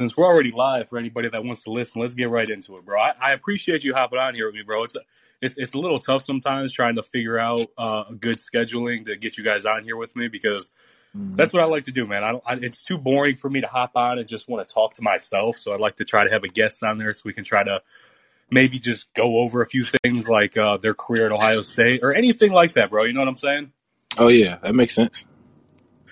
since we're already live for anybody that wants to listen, let's get right into it, bro. I, I appreciate you hopping on here with me, bro. It's a, it's it's a little tough sometimes trying to figure out uh, a good scheduling to get you guys on here with me because mm-hmm. that's what I like to do, man. I don't. I, it's too boring for me to hop on and just want to talk to myself. So I'd like to try to have a guest on there so we can try to maybe just go over a few things like uh, their career at Ohio State or anything like that, bro. You know what I'm saying? Oh yeah, that makes sense.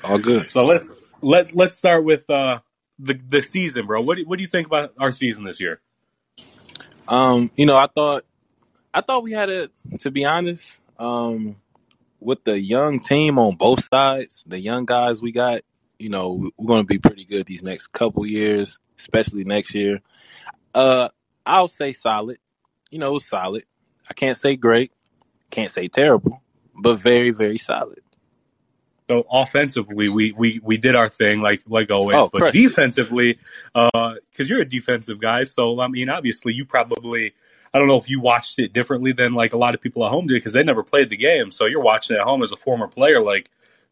All good. So let's let's let's start with uh, the the season, bro. What do, what do you think about our season this year? Um, you know, I thought I thought we had it. To be honest, um, with the young team on both sides, the young guys we got, you know, we're going to be pretty good these next couple years, especially next year. Uh, I'll say solid. You know, solid. I can't say great, can't say terrible, but very, very solid. So offensively, we we we did our thing like like always, oh, but defensively, because uh, you're a defensive guy, so I mean, obviously, you probably. I don't know if you watched it differently than like a lot of people at home did because they never played the game. So you're watching it at home as a former player, like,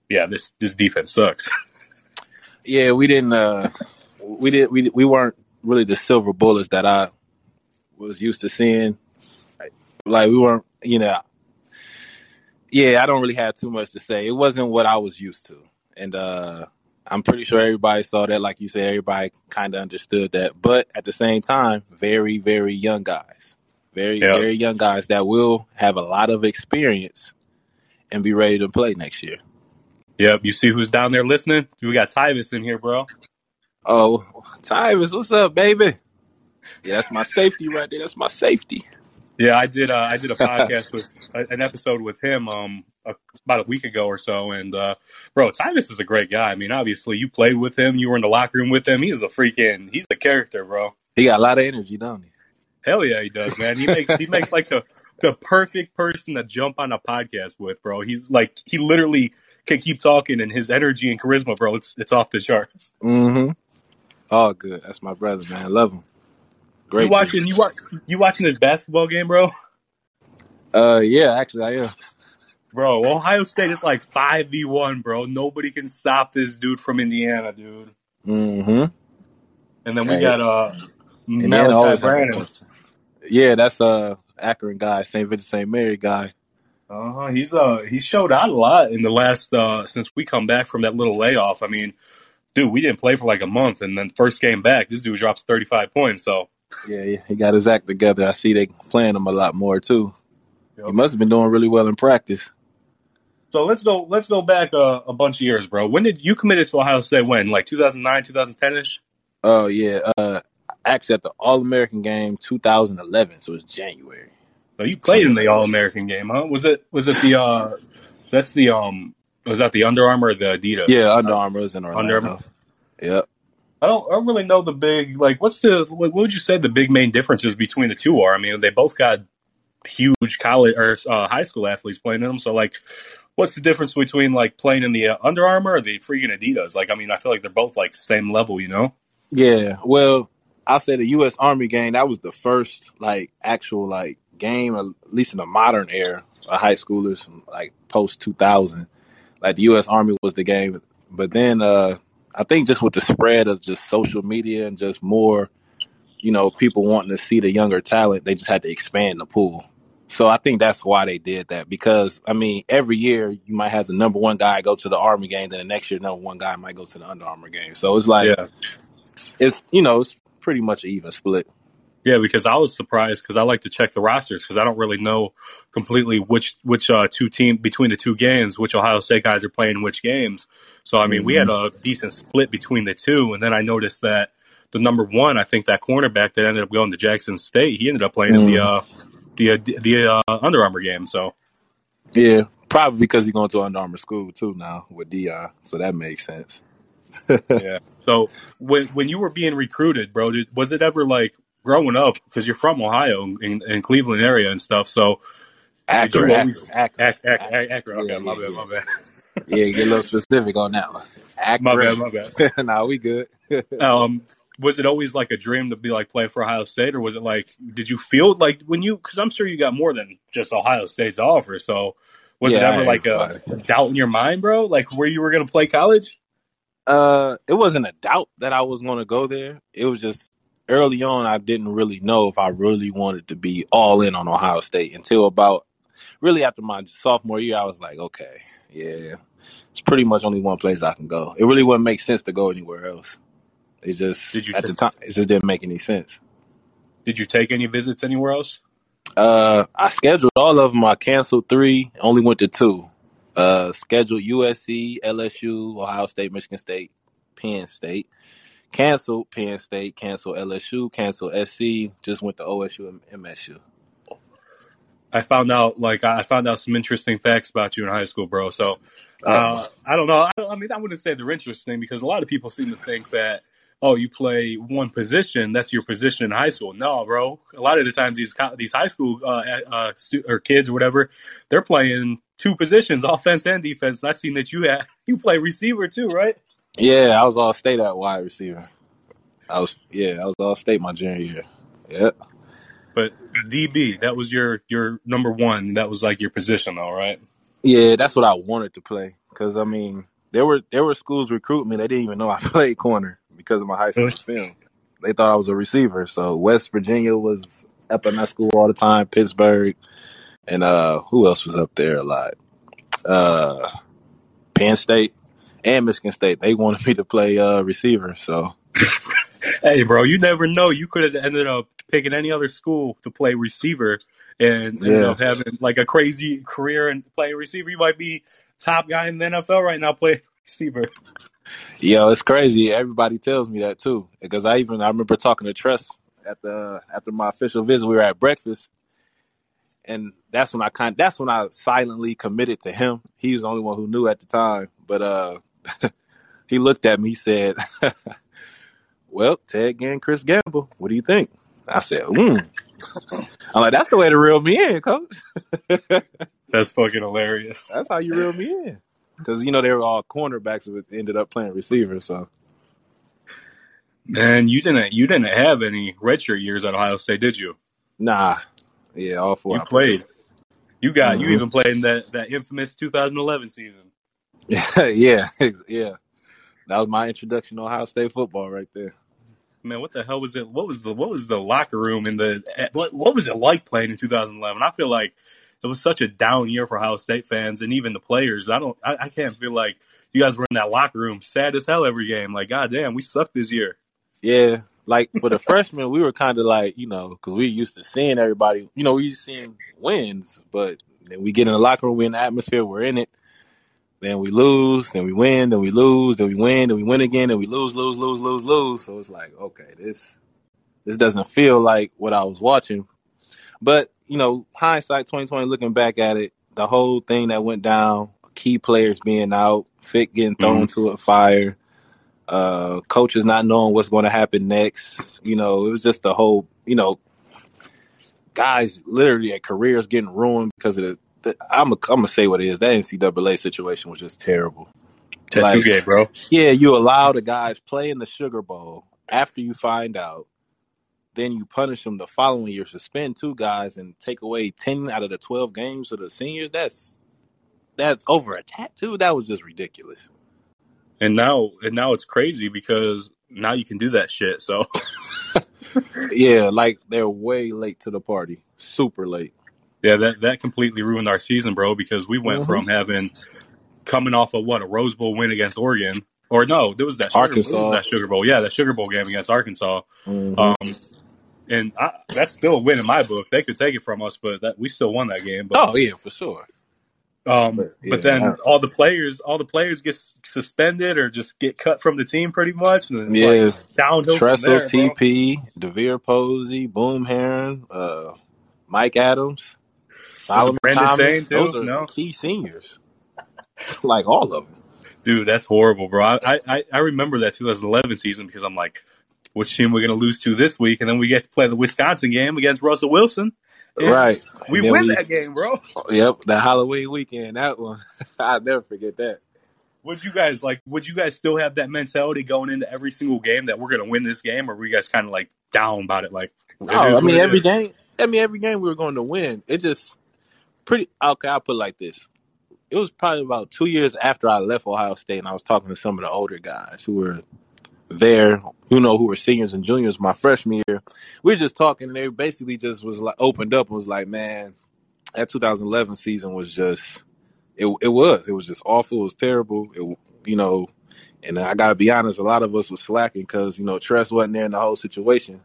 yeah, this this defense sucks. yeah, we didn't. uh We did. We we weren't really the silver bullets that I was used to seeing. Like we weren't, you know, yeah, I don't really have too much to say. It wasn't what I was used to, and uh, I'm pretty sure everybody saw that. Like you said, everybody kind of understood that. But at the same time, very, very young guys, very, yep. very young guys that will have a lot of experience and be ready to play next year. Yep. You see who's down there listening? We got Tyvis in here, bro. Oh, Tyvis, what's up, baby? Yeah, that's my safety right there. That's my safety. Yeah, I did. Uh, I did a podcast with an episode with him um, a, about a week ago or so, and uh, bro, Tyvis is a great guy. I mean, obviously, you played with him, you were in the locker room with him. He's a freaking, he's the character, bro. He got a lot of energy, don't he? Hell yeah, he does, man. He makes he makes like the the perfect person to jump on a podcast with, bro. He's like he literally can keep talking, and his energy and charisma, bro, it's it's off the charts. Mm-hmm. All good. That's my brother, man. I love him. Great. You watching? You watch? You watching this basketball game, bro? Uh, yeah, actually, I am. Bro, Ohio State is like five v one, bro. Nobody can stop this dude from Indiana, dude. Mm-hmm. And then we hey. got uh Malaki Branham. Yeah, that's a uh, Akron guy, St. Vincent St. Mary guy. Uh huh. He's uh he showed out a lot in the last uh since we come back from that little layoff. I mean, dude, we didn't play for like a month, and then first game back, this dude drops thirty five points. So yeah, he got his act together. I see they playing him a lot more too. Yep. He must have been doing really well in practice. So let's go. Let's go back a, a bunch of years, bro. When did you committed to Ohio State? When, like 2009, 2010 ish? Oh yeah, uh, actually at the All American game 2011, so it's January. So you played in the All American game, huh? Was it? Was it the? uh That's the um. Was that the Under Armour or the Adidas? Yeah, Under Armour was in Orlando. Under Armour. Yep. I don't, I don't really know the big like. What's the what would you say the big main differences between the two are? I mean, they both got huge college or uh, high school athletes playing in them. So like, what's the difference between like playing in the uh, Under Armour or the freaking Adidas? Like, I mean, I feel like they're both like same level, you know? Yeah. Well, I'll say the U.S. Army game that was the first like actual like game, at least in the modern era of high schoolers, like post two thousand. Like the U.S. Army was the game, but then uh I think just with the spread of just social media and just more, you know, people wanting to see the younger talent, they just had to expand the pool. So I think that's why they did that because I mean, every year you might have the number one guy go to the Army game, then the next year number one guy might go to the Under Armour game. So it's like, yeah. it's you know, it's pretty much an even split. Yeah, because I was surprised because I like to check the rosters because I don't really know completely which which uh, two team between the two games, which Ohio State guys are playing which games. So I mean, mm-hmm. we had mm-hmm. a decent split between the two, and then I noticed that the number one, I think that cornerback that ended up going to Jackson State, he ended up playing mm-hmm. in the uh, the uh, the uh, Under Armour game. So yeah, probably because he's going to Under Armour school too now with Deion, so that makes sense. yeah. So when when you were being recruited, bro, did, was it ever like growing up because you're from Ohio in, in, Cleveland area and stuff. So Akron, always, Akron, Akron, Akron, Okay, yeah, my bad, my bad. yeah, get a little specific on that one. Akron. My bad, my bad. nah, we good. um, was it always like a dream to be like playing for Ohio State, or was it like did you feel like when you? Because I'm sure you got more than just Ohio State's offer. So was yeah, it ever like a doubt in your mind, bro? Like where you were going to play college? Uh, it wasn't a doubt that I was going to go there. It was just early on, I didn't really know if I really wanted to be all in on Ohio State until about really after my sophomore year. I was like, okay, yeah, it's pretty much only one place I can go. It really wouldn't make sense to go anywhere else. It just Did you at t- the time it just didn't make any sense. Did you take any visits anywhere else? Uh, I scheduled all of them. I canceled three, only went to two. Uh, scheduled USC, LSU, Ohio State, Michigan State, Penn State. Canceled Penn State, canceled LSU, canceled SC. Just went to OSU and MSU. I found out like I found out some interesting facts about you in high school, bro. So uh, I don't know. I, don't, I mean, I wouldn't say they're interesting because a lot of people seem to think that oh, you play one position, that's your position in high school. No, bro. A lot of the times these these high school uh, uh, stu- or kids or whatever, they're playing two positions, offense and defense. And I seen that you had you play receiver too, right? Yeah, I was all state at wide receiver. I was yeah, I was all state my junior year. Yep. But DB, that was your your number one. That was like your position, though, right? Yeah, that's what I wanted to play. Cause I mean, there were there were schools recruiting me. They didn't even know I played corner because of my high school film. They thought I was a receiver. So West Virginia was up in that school all the time. Pittsburgh and uh, who else was up there a lot? Uh, Penn State and Michigan State. They wanted me to play uh, receiver. So Hey, bro, you never know. You could have ended up picking any other school to play receiver and yeah, up having like a crazy career and playing receiver. You might be top guy in the NFL right now playing receiver. yo, it's crazy. Everybody tells me that too. Because I even I remember talking to Tress at the after my official visit. We were at breakfast. and that's when I kind that's when I silently committed to him. He was the only one who knew at the time, but uh, he looked at me. He said, "Well, Ted Ginn, Chris Gamble. What do you think?" I said, mm. "I'm like that's the way to reel me in, coach. That's fucking hilarious. That's how you reel me in." Because you know they were all cornerbacks, but ended up playing receiver. So Man, you didn't you didn't have any redshirt years at Ohio State, did you? nah, yeah, all four You played. played. You got you hmm even played in that that infamous 2011 season. yeah, yeah. That was my introduction to Ohio State football right there. Man, what the hell was it? What was the what was the locker room in the what what was it like playing in 2011? I feel like it was such a down year for Ohio State fans and even the players. I don't I, I can't feel like you guys were in that locker room sad as hell every game. Like, goddamn, we sucked this year. Yeah, like for the freshmen, we were kind of like, you know, because we used to seeing everybody, you know, we used to seeing wins, but then we get in the locker room, we in the atmosphere, we're in it. Then we lose, then we win, then we lose, then we win, then we win again, then we lose, lose, lose, lose, lose. So it's like, okay, this this doesn't feel like what I was watching. But you know, hindsight, twenty twenty, looking back at it, the whole thing that went down, key players being out, Fit getting thrown hmm to a fire, uh, coaches not knowing what's going to happen next. You know, it was just the whole, you know, guys literally at careers getting ruined because of the. The I'm gonna I'm gonna say what it is. That NCAA situation was just terrible. Tattoo Like, gay, bro. yeah, you allow the guys play in the Sugar Bowl after you find out, then you punish them the following year, suspend two guys, and take away ten out of the twelve games of the seniors. That's that's over a tattoo. That was just ridiculous. And now and now it's crazy because now you can do that shit. So Yeah, like they're way late to the party, super late. Yeah, that that completely ruined our season, bro. Because we went hmm from having coming off of what a Rose Bowl win against Oregon, or no, there was that Sugar. It was Arkansas. that Sugar Bowl. Yeah, that Sugar Bowl game against Arkansas. hmm Um, and I, that's still a win in my book. They could take it from us, but that we still won that game. But Oh yeah, for sure. um, But but then I- all the players, all the players get suspended or just get cut from the team pretty much, and it's like yeah. downhill from Tressel, there, bro. TP, DeVier Posey, Boom Herron, uh, Mike Adams, Was it Solomon Brandon Thomas. Sane too? Those are No, key seniors, like all of them. dude, that's horrible, bro. I, I I remember that 2011 season because I'm like, which team we're gonna lose to this week, and then we get to play the Wisconsin game against Russell Wilson, and Right. we win we, that game, bro. yep, the Halloween weekend, that one, I'll never forget that. Would you guys like? Would you guys still have that mentality going into every single game that we're gonna win this game, or were you guys kind of like down about it? Like it I mean every is. game. I mean every game we were going to win. It just pretty okay. I'll put it like this: it was probably about two years after I left Ohio State, and I was talking to some of the older guys who were there, you know, who were seniors and juniors my freshman year. We were just talking, and they basically just was like opened up and was like, "Man, that 2011 season was just it. It was. It was just awful. It was terrible. It, you know." And I gotta be honest, a lot of us was slacking because you know Tress wasn't there in the whole situation.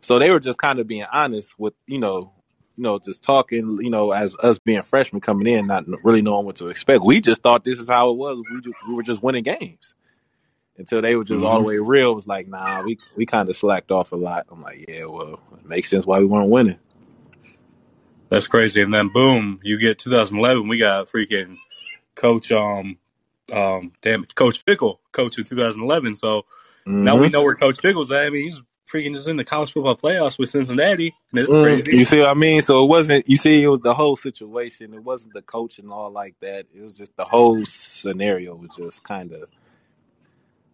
So they were just kind of being honest with you know you know, just talking, you know, as us being freshmen coming in, not really knowing what to expect. We just thought this is how it was. We just, we were just winning games until they were just all the mm-hmm. way real. It was like, nah, we we kind of slacked off a lot. I'm like, yeah, well, it makes sense why we weren't winning. That's crazy. And then boom, you get 2011. We got freaking coach, um, um, damn, Coach Fickell, coach in 2011. So mm-hmm. now we mm-hmm. know where Coach Fickell's at. I mean, he's freaking just in the college football playoffs with Cincinnati. And it's mm, crazy. You see what I mean? So it wasn't. You see, it was the whole situation. It wasn't the coach and all like that. It was just the whole scenario was just kind of,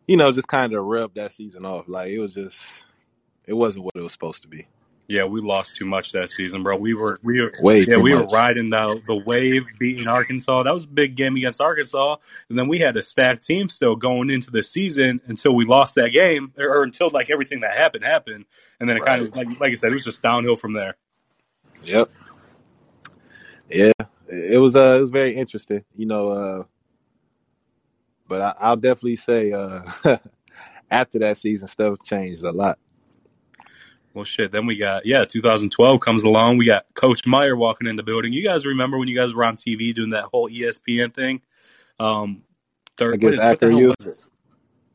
you know, just kind of rubbed that season off. Like it was just, it wasn't what it was supposed to be. Yeah, we lost too much that season, bro. We were we were Way yeah we much. were riding the the wave, beating Arkansas. That was a big game against Arkansas, and then we had a stacked team still going into the season until we lost that game, or, or until like everything that happened happened, and then it right. kind of like like I said, it was just downhill from there. Yep. Yeah, it was uh it was very interesting, you know. uh But I, will definitely say uh after that season, stuff changed a lot. Well, shit. Then we got yeah, 2012 comes along. We got Coach Meyer walking in the building. You guys remember when you guys were on TV doing that whole ESPN thing? Um, third, I guess after you.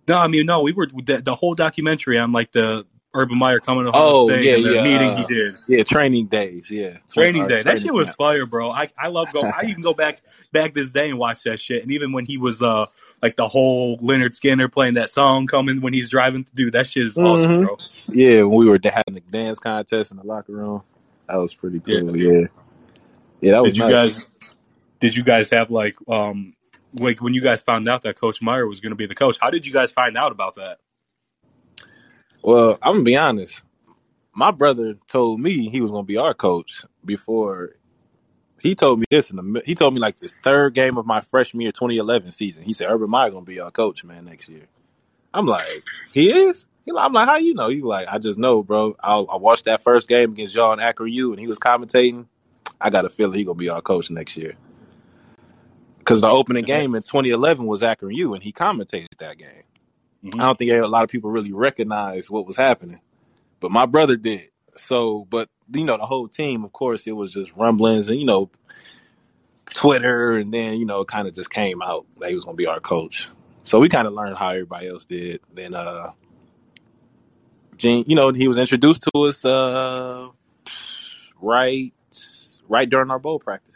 No, I mean no. We were the, the whole documentary on like the Urban Meyer coming to Ohio oh, State yeah, the yeah, meeting uh, he did. Yeah, training days. Yeah, training day. That shit was camp. fire, bro. I I love go. I even go back back this day and watch that shit. And even when he was uh like the whole Lynyrd Skynyrd playing that song coming when he's driving, dude, that shit is mm-hmm. awesome, bro. Yeah, when we were having the dance contest in the locker room, that was pretty cool. Yeah, yeah, yeah that was. Did nice. you guys? Did you guys have like um like when you guys found out that Coach Meyer was going to be the coach? How did you guys find out about that? Well, I'm gonna be honest my brother told me he was going to be our coach before he told me this in the he told me like this third game of my freshman year 2011 season. He said Urban Meyer going to be our coach, man, next year. I'm like, he is. He, I'm like, how you know? He's like, I just know, bro. I, I watched that first game against John Akron U, and he was commentating. I got a feeling he gonna be our coach next year. Because the opening game in 2011 was Akron U, and he commentated that game. Mm-hmm. I don't think a lot of people really recognized what was happening but my brother did. So, but you know, the whole team, of course, it was just rumblings and you know, Twitter, and then you know, kind of just came out that he was going to be our coach. So we kind of learned how everybody else did. Then, uh, Gene, you know, he was introduced to us uh, right, right during our bowl practice.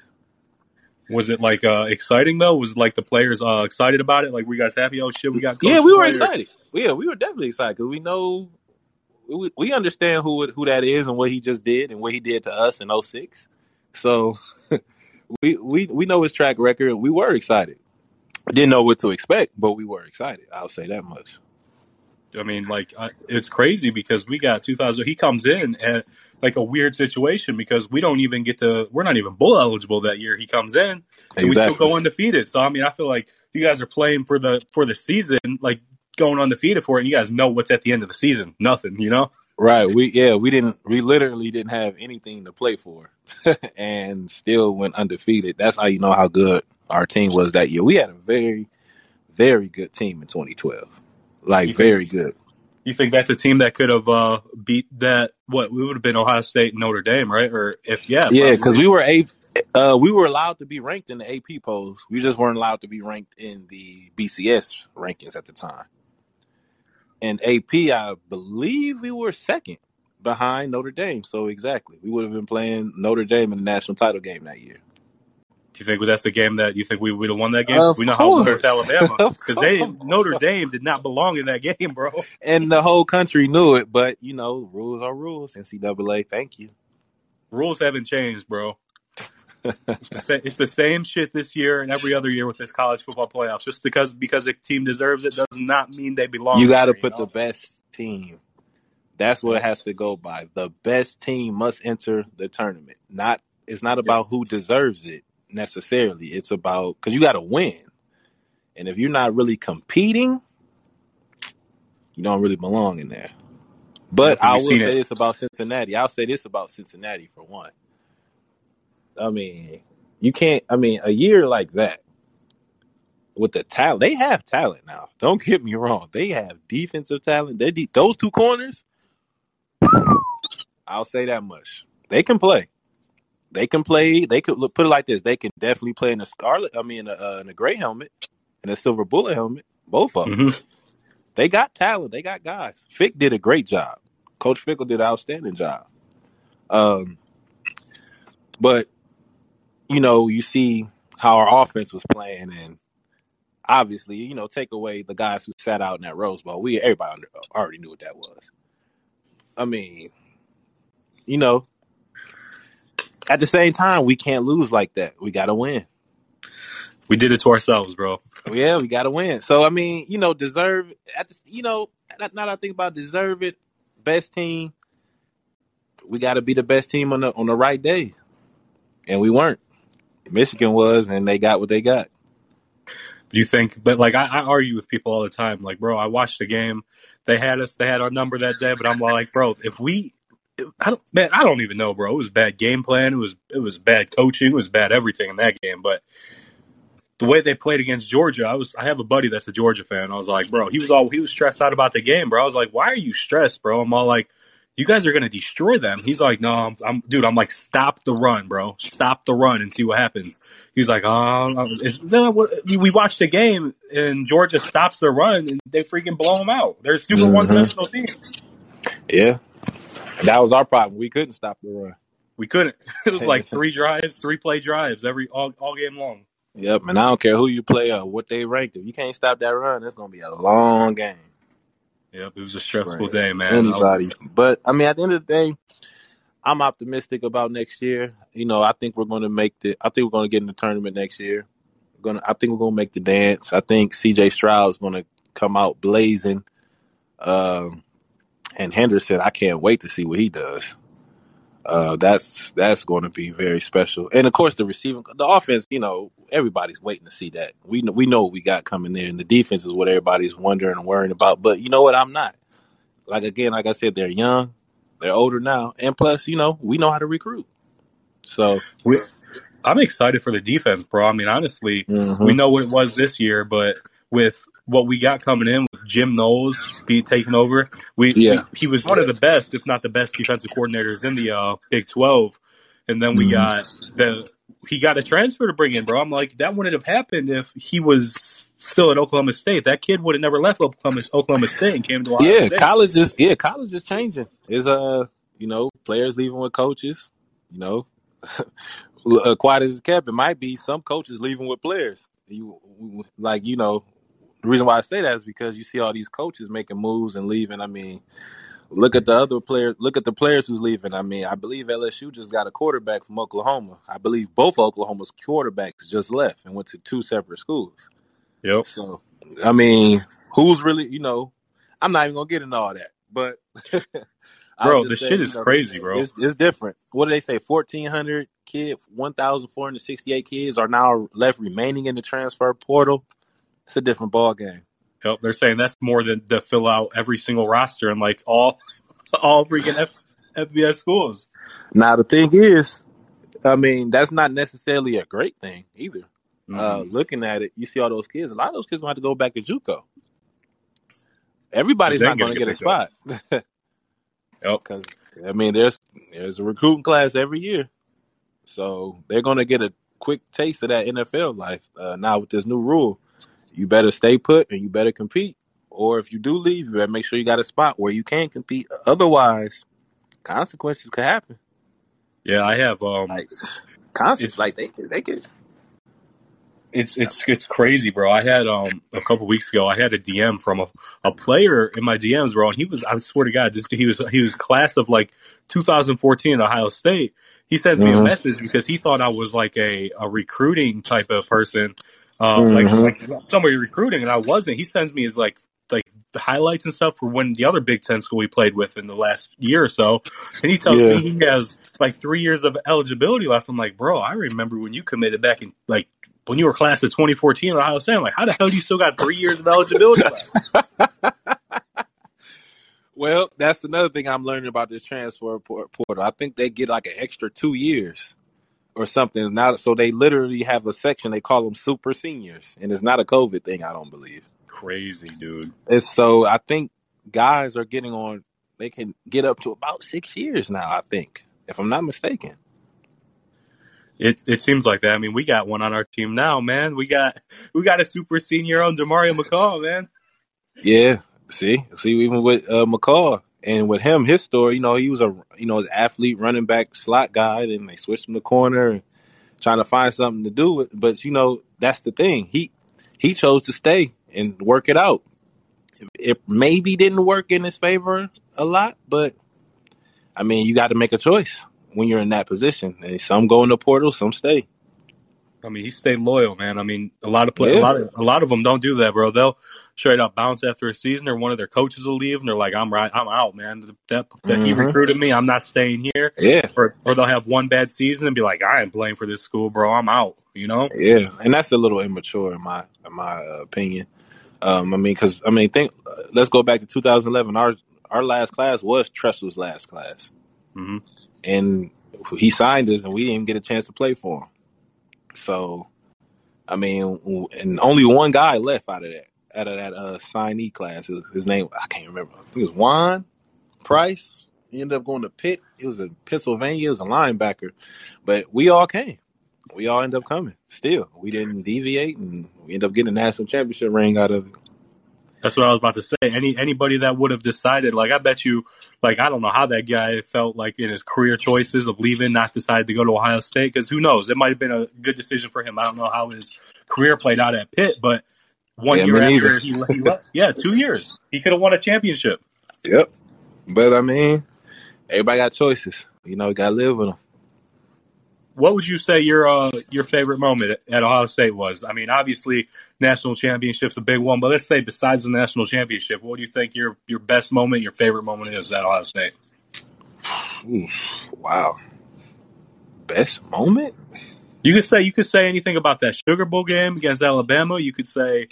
Was it like uh, exciting though? Was like the players uh, excited about it? Like, were you guys happy? Oh shit, we got. yeah, we were excited. Yeah, we were definitely excited because we know we, we understand who who that is and what he just did and what he did to us in 06. So we we we know his track record. We were excited. Didn't know what to expect, but we were excited. I'll say that much. I mean, like uh, it's crazy because we got 2000. He comes in at like a weird situation because we don't even get to. We're not even bowl eligible that year. He comes in and exactly. we still go undefeated. So I mean, I feel like you guys are playing for the for the season. Like going undefeated for it. And you guys know what's at the end of the season. Nothing, you know? Right. We yeah, we didn't we literally didn't have anything to play for and still went undefeated. That's how you know how good our team was that year. We had a very, very good team in twenty twelve. Like very good. You think that's a team that could have uh, beat that what we would have been Ohio State Notre Dame, right? Or if yeah. Yeah, because we were a uh, we were allowed to be ranked in the AP polls. We just weren't allowed to be ranked in the BCS rankings at the time and AP, I believe we were second behind Notre Dame. So exactly, we would have been playing Notre Dame in the national title game that year. Do you think that's the game that you think we would have won that game? Of we know course. how we Alabama because they Notre Dame did not belong in that game, bro. And the whole country knew it, but you know, rules are rules. NCAA, thank you. Rules haven't changed, bro it's the same shit this year and every other year with this college football playoffs. Just because because a team deserves it does not mean they belong. You got to put you know? the best team. That's what it has to go by. The best team must enter the tournament. Not it's not about who deserves it necessarily. It's about because you got to win, and if you're not really competing, you don't really belong in there. But I will say it. this about Cincinnati. I'll say this about Cincinnati for one. I mean, you can't. I mean, a year like that with the talent, they have talent now. Don't get me wrong. They have defensive talent. They de- those two corners. I'll say that much. They can play. They can play. They could look, put it like this. They can definitely play in a scarlet. I mean, in a, uh, in a gray helmet and a silver bullet helmet. Both of them. hmm They got talent. They got guys. Fick did a great job. Coach Fickell did an outstanding job. Um, but you know, you see how our offense was playing, and obviously, you know, take away the guys who sat out in that Rose Bowl. We everybody under, already knew what that was. I mean, you know, at the same time, we can't lose like that. We got to win. We did it to ourselves, bro. Oh, yeah, we got to win. So I mean, you know, deserve at the, you know, now that I think about deserve it, best team. We got to be the best team on the on the right day, and we weren't. Michigan was, and they got what they got. You think? But like, I, I argue with people all the time. Like, bro, I watched the game. They had us. They had our number that day. But I'm like, bro, if we, I don't, man, I don't even know, bro. It was bad game plan. It was it was bad coaching. It was bad everything in that game. But the way they played against Georgia, I was. I have a buddy that's a Georgia fan. I was like, bro, he was all he was stressed out about the game, bro. I was like, why are you stressed, bro? I'm all like. You guys are gonna destroy them. He's like, no, I'm, I'm, dude. I'm like, stop the run, bro. Stop the run and see what happens. He's like, oh, no, we watched the game and Georgia stops the run and they freaking blow them out. They're super one Mhm. dimensional team. Yeah, that was our problem. We couldn't stop the run. We couldn't. It was like three drives, three play drives every all, all game long. Yep, and I don't care who you play or what they ranked. If you can't stop that run, it's gonna be a long game. Yep, it was a stressful for day, man. Was- anybody. But I mean, at the end of the day, I'm optimistic about next year. You know, I think we're going to make the. I think we're going to get in the tournament next year. We're gonna. I think we're going to make the dance. I think C.J. Stroud is going to come out blazing. Um, and Henderson, I can't wait to see what he does. Uh, that's that's going to be very special. And of course, the receiving, the offense. You know, everybody's waiting to see that. We know, we know what we got coming there, and the defense is what everybody's wondering and worrying about. But you know what? I'm not. Like again, like I said, they're young, they're older now, and plus, you know, we know how to recruit. So we, I'm excited for the defense, bro. I mean, honestly, mhm. we know what it was this year, but with what we got coming in Jim Knowles be taking over, we, Yeah. we he was one of the best, if not the best, defensive coordinators in the uh, Big Twelve. And then we Mhm. got the he got a transfer to bring in, bro. I'm like, that wouldn't have happened if he was still at Oklahoma State. That kid would have never left Oklahoma, Oklahoma State and came to Ohio yeah, State. college is yeah, college is changing. Is uh, you know, players leaving with coaches. You know, uh, quiet as it's kept, it might be some coaches leaving with players. You like, you know, the reason why I say that is because you see all these coaches making moves and leaving. I mean, look at the other players. Look at the players who's leaving. I mean, I believe LSU just got a quarterback from Oklahoma. I believe both Oklahoma's quarterbacks just left and went to two separate schools. Yep. So, I mean, who's really, you know, I'm not even gonna get into all that, but Bro, say, shit is know, crazy, bro. It's, it's different. What do they say? 1,400 kids, 1,468 kids are now left remaining in the transfer portal. It's a different ball game. Yep. They're saying that's more than to fill out every single roster in like all all freaking F, FBS schools. Now the thing is, I mean, that's not necessarily a great thing either. Uh, Mhm. looking at it, you see all those kids. A lot of those kids gonna have to go back to JUCO. Everybody's not going gonna get get a spot. Yep. Because I mean, there's there's a recruiting class every year, so they're going to get a quick taste of that NFL life. Uh, now with this new rule, you better stay put and you better compete, or if you do leave, you better make sure you got a spot where you can compete. Otherwise, consequences could happen. Yeah, I have um Like consequences, like they could, they could. It's it's it's crazy, bro. I had um a couple weeks ago. I had a DM from a, a player in my DMs, bro, and he was I swear to God, this he was he was class of like 2014 at Ohio State. He sends me a Mhm. message because he thought I was like a, a recruiting type of person, uh, Mhm. like like somebody recruiting, and I wasn't. He sends me his like like the highlights and stuff for when the other Big Ten school we played with in the last year or so, and he tells Yeah. me he has like three years of eligibility left. I'm like, bro, I remember when you committed back in like when you were class of 2014 at Ohio State. I'm like, how the hell do you still got three years of eligibility left? well, that's another thing I'm learning about this transfer portal. I think they get like an extra two years or something now. So they literally have a section they call them super seniors, and it's not a COVID thing. I don't believe. Crazy, dude. It's so I think guys are getting on. They can get up to about six years now. I think, if I'm not mistaken. It it seems like that. I mean, we got one on our team now, man. We got we got a super senior on Demario McCall, man. Yeah. See, see, even with uh, McCall and with him, his story, you know, he was a you know athlete, running back, slot guy, and they switched him to corner and trying to find something to do with. But you know, that's the thing. He he chose to stay and work it out. It maybe didn't work in his favor a lot, but I mean, you got to make a choice when you're in that position. And some go in the portal, some stay. I mean, he stayed loyal, man. I mean, a lot of play, yeah. a lot of a lot of them don't do that, bro. They'll straight up bounce after a season, or one of their coaches will leave, and they're like, "I'm right, I'm out, man. That that mm-hmm. he recruited me, I'm not staying here." Yeah. Or or they'll have one bad season and be like, "I ain't playing for this school, bro. I'm out." You know? Yeah, and that's a little immature in my in my uh, opinion. Um, I mean, because I mean, think. Uh, let's go back to 2011. Our our last class was Tressel's last class, mm-hmm. and he signed us, and we didn't get a chance to play for him. So, I mean, and only one guy left out of that out of that uh, signee class. His name I can't remember. It was Juan Price. He ended up going to Pitt. He was in Pennsylvania. He was a linebacker, but we all came. We all ended up coming. Still, we didn't deviate, and we ended up getting a national championship ring out of it. That's what I was about to say. Any anybody that would have decided, like I bet you, like I don't know how that guy felt like in his career choices of leaving, not decided to go to Ohio State, because who knows? It might have been a good decision for him. I don't know how his career played out at Pitt, but one yeah, year after he, he left, yeah, two years, he could have won a championship. Yep, but I mean, everybody got choices. You know, got to live with them what would you say your uh, your favorite moment at Ohio State was? I mean, obviously, national championship's a big one, but let's say besides the national championship, what do you think your your best moment, your favorite moment is at Ohio State? Oof, wow, best moment. You could say you could say anything about that Sugar Bowl game against Alabama. You could say,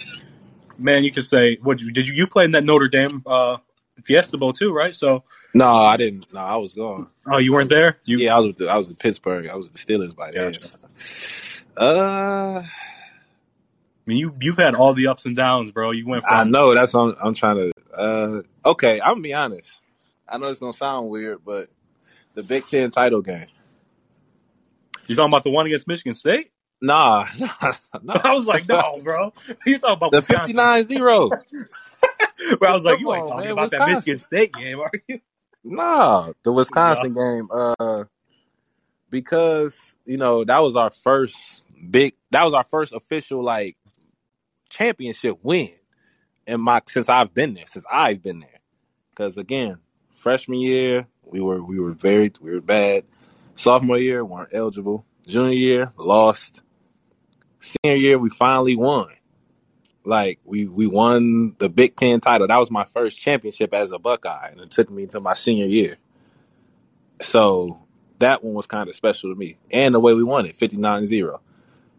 man, you could say, what did you you play in that Notre Dame uh, Fiesta Bowl too, right? So no, I didn't. No, I was gone. Oh, you weren't there? You... Yeah, I was. I was in Pittsburgh. I was the Steelers by then. Uh, I mean, you you've had all the ups and downs, bro. You went. From... I know. That's I'm, I'm trying to. Uh, okay, I'm gonna be honest. I know it's gonna sound weird, but the Big Ten title game. You talking about the one against Michigan State? Nah, nah, nah. I was like, no, bro. You talking about the 59-0. Where I was like, you ain't talking man, about Wisconsin. that Michigan State game, are you? No, the Wisconsin yeah. game. Uh, because you know that was our first big. That was our first official like championship win in my since I've been there. Since I've been there. Because again, freshman year we were we were very we were bad. Sophomore year weren't eligible. Junior year lost. Senior year we finally won. Like we we won the Big Ten title. That was my first championship as a Buckeye, and it took me until my senior year. So that one was kind of special to me, and the way we won it, 59-0.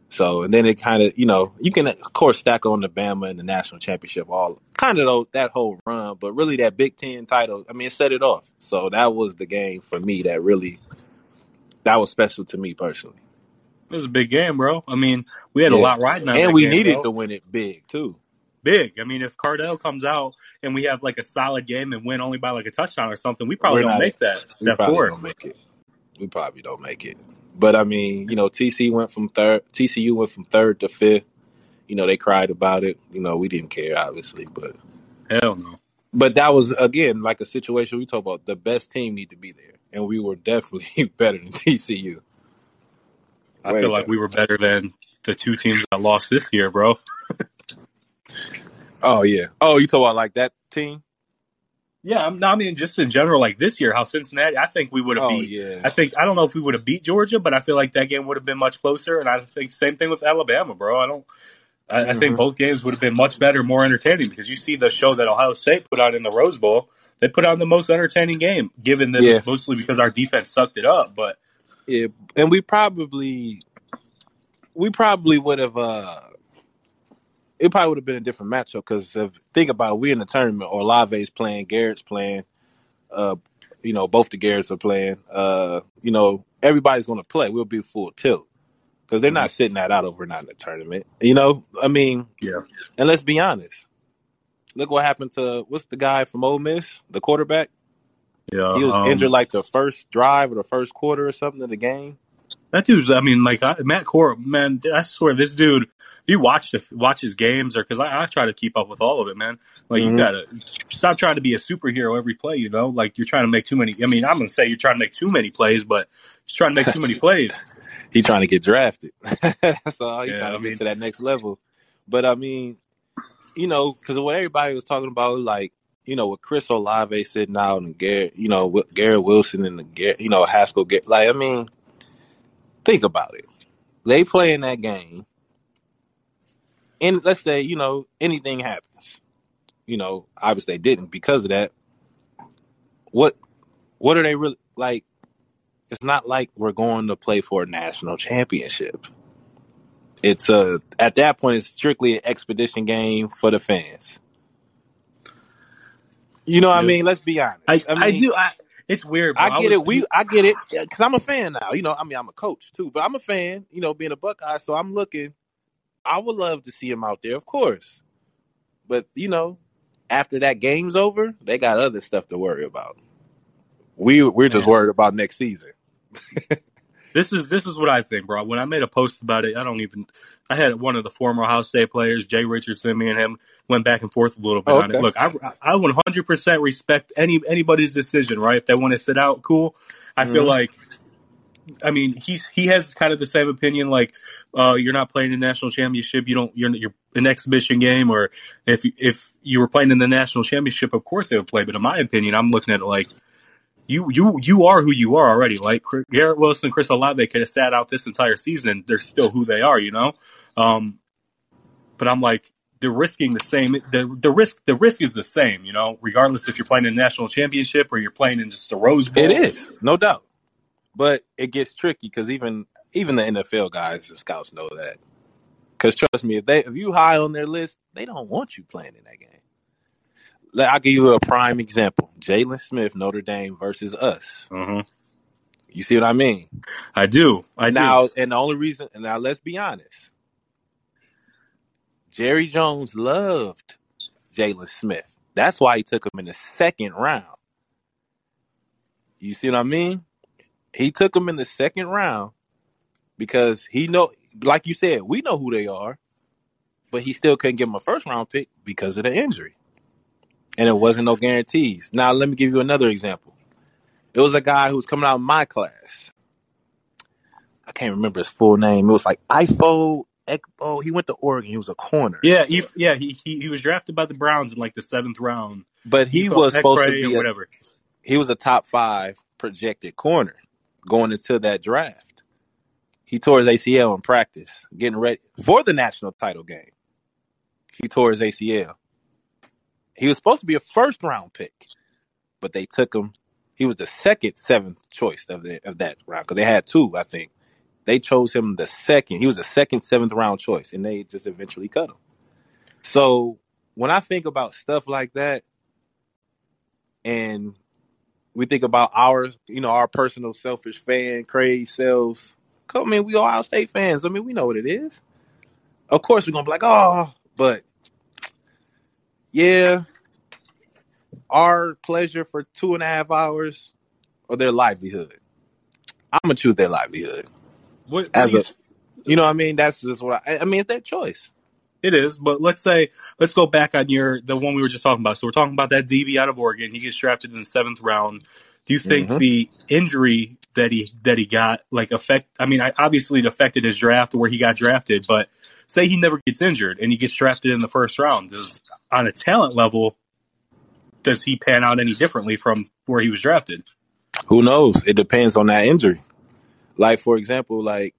So and then it kind of you know you can of course stack on the Bama and the national championship all kind of that whole run, but really that Big Ten title, I mean, it set it off. So that was the game for me that really that was special to me personally. It was a big game, bro. I mean, we had yeah. a lot riding on And we game, needed bro. to win it big, too. Big. I mean, if Cardale comes out and we have like a solid game and win only by like a touchdown or something, we probably We're don't not, make that. We that probably four. don't make it. We probably don't make it. But I mean, you know, TC went from third. TCU went from third to fifth. You know, they cried about it. You know, we didn't care, obviously, but hell no. But that was again like a situation we talk about. The best team need to be there, and we were definitely better than TCU. I feel like we were better than the two teams that lost this year, bro. oh yeah. Oh, you talk about like that team? Yeah, I'm, I mean, just in general, like this year, how Cincinnati. I think we would have oh, beat. Yeah. I think I don't know if we would have beat Georgia, but I feel like that game would have been much closer. And I think same thing with Alabama, bro. I don't. I, mm-hmm. I think mm-hmm. both games would have been much better, more entertaining because you see the show that Ohio State put on in the Rose Bowl. they put on the most entertaining game, given that Yeah. it's mostly because our defense sucked it up. But Yeah, and we probably we probably would have uh it probably would have been a different matchup because think about it, we in the tournament. Or Olave's playing, Garrett's playing. Uh, you know, both the Garrett's are playing. Uh, you know, everybody's going to play. We'll be full tilt because they're not sitting that out overnight in the tournament. You know, I mean, yeah, and let's be honest. Look what happened to what's the guy from Ole Miss, the quarterback. Yeah, He was um, injured like the first drive or the first quarter or something of the game. That dude's. I mean, like I, Matt Corral, man. I swear, this dude. You watch the watch his games, or because I, I try to keep up with all of it, man. Like Mhm. you gotta stop trying to be a superhero every play. You know, like you're trying to make too many. I mean, I'm gonna say you're trying to make too many plays, but he's trying to make too many plays. he trying to get drafted. That's all. He Yeah, trying to I get to that next level. But I mean, you know, because what everybody was talking about, like you know, with Chris Olave sitting out and Garrett, you know, with Garrett Wilson and the you know, Haskell. Garrett, like I mean, think about it. They play in that game, and let's say you know anything happens. You know, obviously they didn't because of that. What what are they really like? It's not like we're going to play for a national championship. It's a at that point it's strictly an expedition game for the fans. You know what I mean? Let's be honest. I, I, mean, do. I, it's weird. Bro. I get was- it. We, I get it, because I'm a fan now. You know, I mean, I'm a coach too, but I'm a fan. You know, being a Buckeye, so I'm looking. I would love to see him out there, of course, but you know, after that game's over, they got other stuff to worry about. We we're just Yeah. worried about next season. This is this is what I think, bro. When I made a post about it, I don't even. I had one of the former Ohio State players, Jay Richardson. Me and him went back and forth a little bit Oh, on it. Look, I I 100 percent respect any anybody's decision. Right, if they want to sit out, cool. I feel Mhm. like, I mean, he's he has kind of the same opinion. Like, uh, you're not playing in the national championship. You don't. You're you're an exhibition game, or if if you were playing in the national championship, of course they would play. But in my opinion, I'm looking at it like you you you are who you are already. Like Garrett Wilson Chris Olave could have sat out this entire season. They're still who they are, you know. Um, but I'm like they're risking the same. The the risk the risk is the same, you know, regardless if you're playing in a national championship or you're playing in just a Rose Bowl. It is no doubt, but it gets tricky because even even the NFL guys and scouts know that. Because trust me, if they if you high on their list, they don't want you playing in that game. Let- I'll give you a prime example: Jaylon Smith, Notre Dame versus us. Mhm. You see what I mean? I do. I do. now, and the only reason, and now let's be honest, Jerry Jones loved Jaylon Smith. That's why he took him in the second round. You see what I mean? He took him in the second round because he know, like you said, we know who they are, but he still couldn't give him a first round pick because of the injury, and it wasn't no guarantees. Now, let me give you another example. It was a guy who was coming out of my class. I can't remember his full name. It was like Ifo Ekbo. He went to Oregon. He was a corner. yeah, he, yeah, he, he he was drafted by the Browns in like the seventh round. But he felt was supposed to be a, whatever. he was a top five projected corner going into that draft. He tore his ACL in practice, getting ready for the national title game. He tore his ACL. He was supposed to be a first round pick, but they took him. He was the second seventh choice of the of that round because they had two, I think. They chose him the second. He was the second seventh round choice, and they just eventually cut him. So when I think about stuff like that, and we think about our, you know, our personal selfish fan craze selves. Come, I mean, we all State fans. I mean, we know what it is. Of course, we're gonna be like, oh, but yeah, our pleasure for two and a half hours or their livelihood. I'm gonna choose their livelihood What, what as a, you you know, what I mean, that's just what I. I mean, it's their choice. It is, but let's say let's go back on your the one we were just talking about. So we're talking about that DB out of Oregon. He gets drafted in the seventh round. Do you think Mhm. the injury that he that he got like affect? I mean, I, obviously it affected his draft where he got drafted. But say he never gets injured and he gets drafted in the first round. Does on a talent level, does he pan out any differently from where he was drafted? Who knows? It depends on that injury. Like for example, like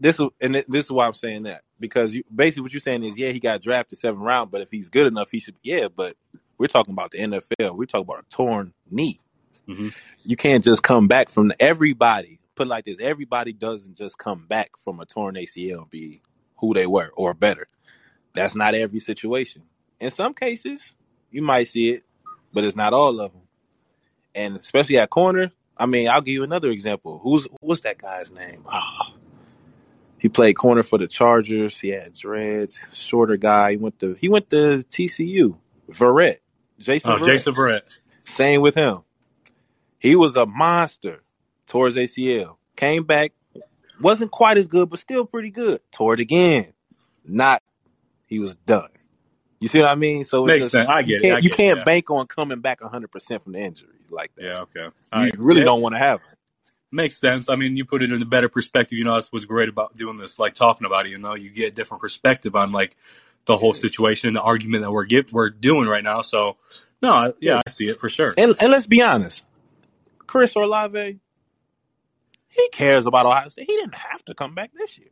this is and this is why I'm saying that because you basically what you're saying is yeah he got drafted seventh round, but if he's good enough he should yeah. But We're talking about the NFL. We're talking about a torn knee. hmm You can't just come back from everybody. Put it like this: everybody doesn't just come back from a torn ACL and be who they were or better. That's not every situation. In some cases, you might see it, but it's not all of them. And especially at corner, I mean, I'll give you another example. Who's what's that guy's name? Ah, he played corner for the Chargers. He had dreads, shorter guy. He went to he went to TCU. Verrett, Jason. Oh, Verrett. Jason Verrett. Same with him. He was a monster towards ACL. Came back, wasn't quite as good, but still pretty good. Tore it again. Not, he was done. You see what I mean? So it's Makes just, sense. I you get it. can't, I you it, can't yeah. bank on coming back 100% from the injury like that. Yeah. Okay. You right. really don't want to have it. Makes sense. I mean, you put it in a better perspective. You know, that's what's great about doing this, like talking about it. You know, you get a different perspective on like the whole situation and the argument that we're get, we're doing right now. So, no, I- yeah, I see it for sure. And, and let's be honest, Chris Olave, he cares about Ohio State. He didn't have to come back this year.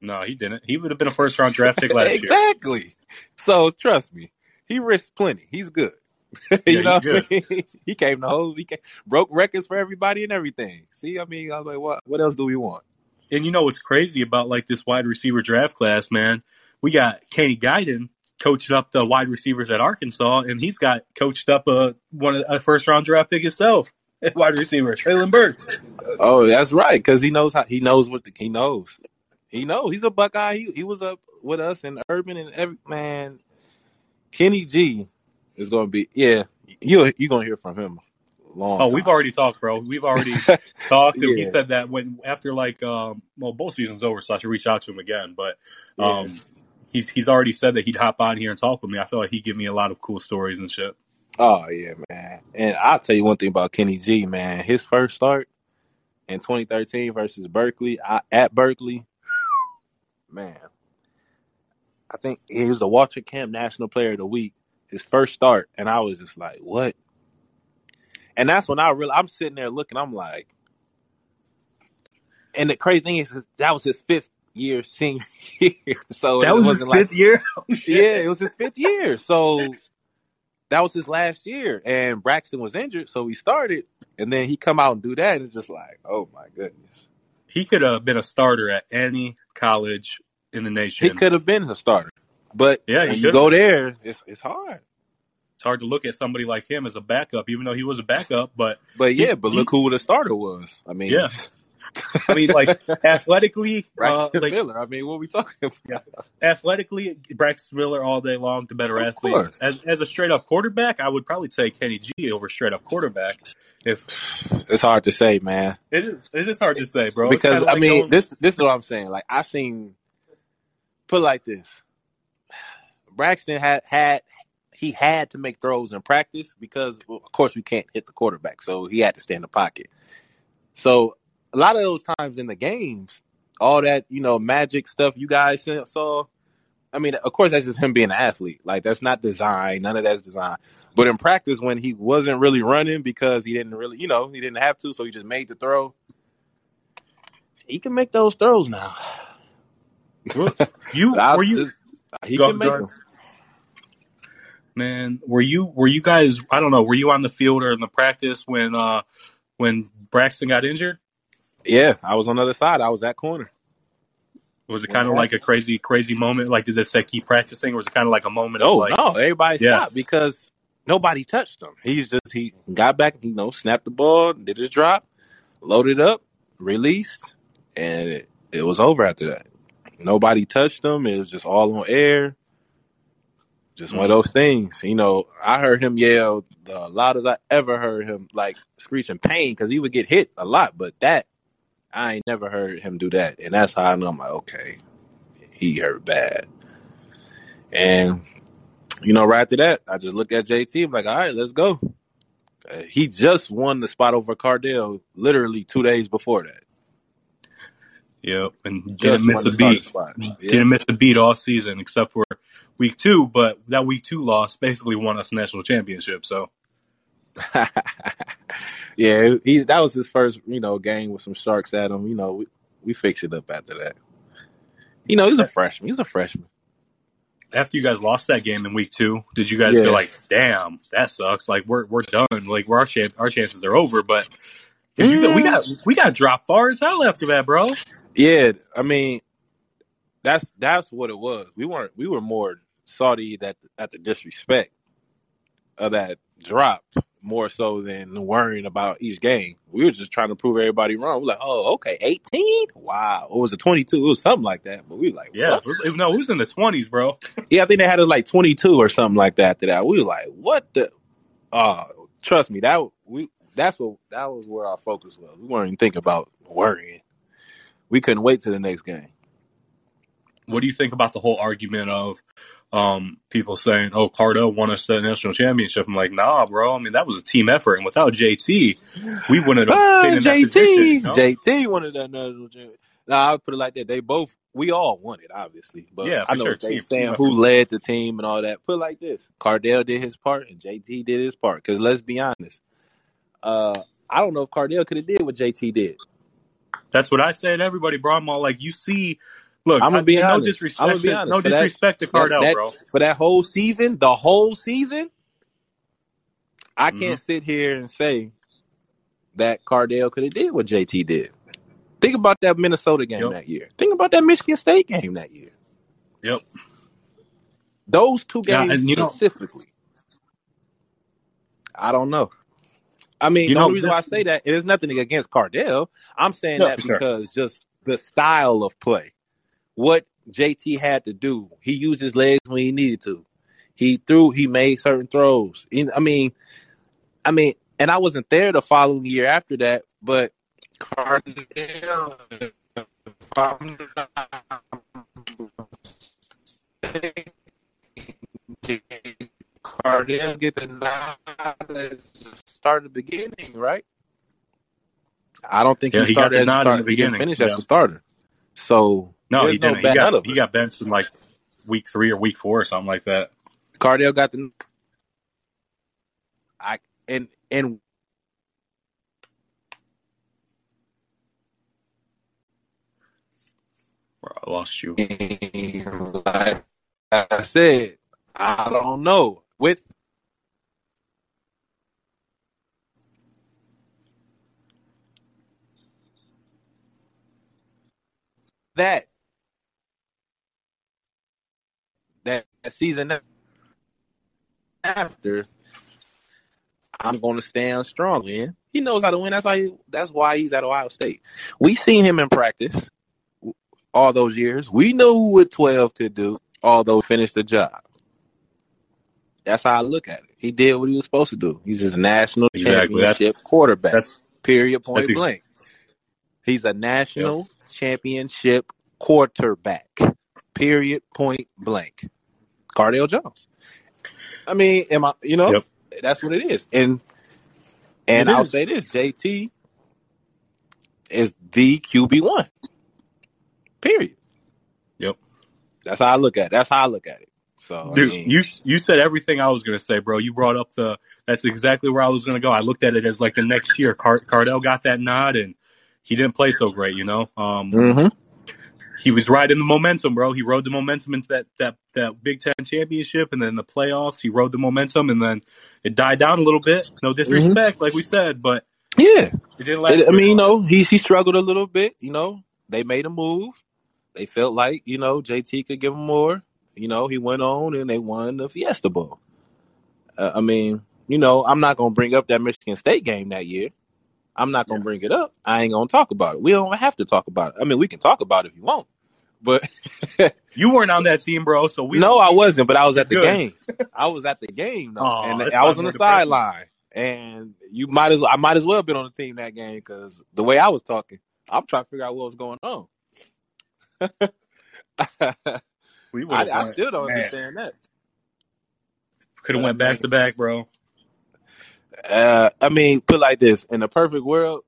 No, he didn't. He would have been a first round draft pick last year. exactly. So trust me, he risked plenty. He's good. Yeah, you know, good. I mean? he came the whole. He came, broke records for everybody and everything. See, I mean, I was like, what? What else do we want? And you know what's crazy about like this wide receiver draft class, man? We got Kenny Guiton coaching up the wide receivers at Arkansas, and he's got coached up a one of a first round draft pick himself. Wide receiver Treylon Burks. Oh, that's right, because he knows how. He knows what the, he knows. He knows he's a Buckeye. He he was up with us in Urban and every man. Kenny G is going to be yeah. You you gonna hear from him long. Oh, time. we've already talked, bro. We've already talked. And he Yeah. said that when after like um well both season's over, so I should reach out to him again. But um Yeah. he's he's already said that he'd hop on here and talk with me. I feel like he'd give me a lot of cool stories and shit. Oh yeah, man. And I'll tell you one thing about Kenny G, man. His first start in 2013 versus Berkeley I, at Berkeley, man. I think he was the Walter Camp National Player of the Week. His first start, and I was just like, "What?" And that's when I really, I'm sitting there looking. I'm like, and the crazy thing is, that was his fifth year senior year, so that wasn't like year. Oh, yeah, it was his fifth year. So that was his last year. And Braxton was injured, so he started. And then he come out and do that, and it's just like, oh my goodness. He could have been a starter at any college in the nation. He could have been a starter. But Yeah, when you go there, it's it's hard. It's hard to look at somebody like him as a backup, even though he was a backup. But But he, yeah, but he look who the starter was. I mean, yeah. I mean, like athletically, uh, Braxton like Miller. I mean, what are we talking about? Yeah. Athletically, Braxton Miller all day long, the better Of athlete. course. As, as a straight up quarterback, I would probably take Kenny G over straight up quarterback. If It's hard to say, man. it is, it is hard to say, bro. Because I like mean, going- this this is what I'm saying. Like I've seen put like this. Braxton had had he had to make throws in practice because well, of course we can't hit the quarterback, so he had to stay in the pocket. So a lot of those times in the games, all that you know magic stuff you guys saw. I mean, of course that's just him being an athlete. Like that's not design. None of that's design. But in practice, when he wasn't really running because he didn't really, you know, he didn't have to, so he just made the throw. He can make those throws now. you were you just- he can make them. man? Were you were you guys? I don't know. Were you on the field or in the practice when uh when Braxton got injured? Yeah, I was on the other side. I was that corner. Was it kind of like a crazy crazy moment? Like did it say keep practicing, or was it kind of like a moment of No, like no, everybody Yeah. stopped because nobody touched him. He's just he got back, you know, snapped the ball, did his drop, loaded up, released, and it, it was over after that. Nobody touched him. It was just all on air. Just one of Mm. those things. You know, I heard him yell the loudest I ever heard him, like screeching pain because he would get hit a lot. But that, I ain't never heard him do that. And that's how I know I'm like, okay, he hurt bad. And, you know, right after that, I just looked at JT. I'm like, all right, let's go. Uh, he just won the spot over Cardale literally two days before that. Yep, and didn't miss a beat. Yeah. Didn't miss a beat all season except for week two, but that week two loss basically won us a national championship. So yeah, he that was his first, you know, game with some sharks at him. You know, we, we fixed it up after that. You know, he's a freshman. He's a freshman. after you guys lost that game in week two, did you guys Yeah. feel like, damn, that sucks? Like we're we're done. Like we're, our our chances are over. But got, we got mm. we got dropped far as hell after that, bro. Yeah, I mean, that's that's what it was. We weren't we were more salty that at the disrespect of that drop more so than worrying about each game. We were just trying to prove everybody wrong. We're like, oh, okay, eighteen, wow. What was it, twenty two? It was something like that. But we were like, Yeah, what? it was, it- no, it was in the twenties, bro. yeah. I think they had it like twenty two or something like that. After that, we were like, what the? Uh, trust me, that we that's what that was where our focus was. We weren't even thinking about worrying. We couldn't wait to the next game. What do you think about the whole argument of um, people saying, "Oh, Cardale won us the national championship"? I'm like, nah, bro. I mean, that was a team effort, and without JT, we wouldn't have Ah, been in that JT, position. you know? JT wanted that national championship. Nah, I would put it like that. They both, we all won it, obviously. But Yeah, I know sure. what they Team- saying team who led the team and all that. Put it like this: Cardale did his part and JT did his part. Because let's be honest, uh, I don't know if Cardale could have did what JT did. That's what I said. Everybody, bro. I'm all like, you see. Look, I'ma I- be no disrespect. I'ma be honest. No For that- disrespect to Cardale, that- bro. For that whole season, the whole season, I Mhm. can't sit here and say that Cardale could have did what JT did. Think about that Minnesota game Yep. that year. Think about that Michigan State game that year. Yep. Those two Yeah, games and you know- specifically. I don't know. I mean, the know, only reason why I say that it is nothing against Cardale. I'm saying No, that for sure. because just the style of play, what JT had to do, he used his legs when he needed to. He threw, he made certain throws. I mean, I mean, and I wasn't there the following year after that, but Cardale. Cardale get the nod at the start of the beginning, right? I don't think Yeah, he he started as a starter. the He didn't beginning, finish yeah. as a starter. So No, there's he didn't. No he got he got benched in like week three or week four or something like that. Cardale got the. I and and Bro, I lost you. like I said, I don't know with that that, season after. I'm going to stand strong, man. He knows how to win. That's why. He, that's why he's at Ohio State. We seen him in practice all those years. We knew what 12 could do, although finished the job. That's how I look at it. He did what he was supposed to do. He's just a national Exactly. That's- championship quarterback. That's period, point that's ex- blank. He's a national championship quarterback. Period, point blank. Cardale Jones. I mean, am I? You know, Yep. that's what it is. And and It I'll is. say this: JT is the QB one. Period. Yep. That's how I look at. It. That's how I look at it. So Dude, I mean, you you said everything I was gonna say, bro. You brought up the. That's exactly where I was gonna go. I looked at it as like the next year. Car- Cardale got that nod, and he didn't play so great. You know, um, mhm. He was riding the momentum, bro. He rode the momentum into that that that Big Ten championship, and then the playoffs. He rode the momentum, and then it died down a little bit. No disrespect, like we said, but yeah. it didn't last. It- I mean, you know, he he struggled a little bit. You know, they made a move. They felt like you know JT could give him more. You know, he went on and they won the Fiesta Bowl. Uh, I mean, you know, I'm not gonna bring up that Michigan State game that year. I'm not gonna bring it up. I ain't gonna talk about it. We don't have to talk about it. I mean, we can talk about it if you want, but you weren't on that team, bro. So we no, I wasn't. But I was at the Good. game. I was at the game though, Aw, and I was on the more depressing. sideline. And you might as I might as well have been on the team that game because the way I was talking, I'm trying to figure out what was going on. we I, I still don't Man. understand that. could have went back to back, bro. Uh, I mean, put like this: in a perfect world,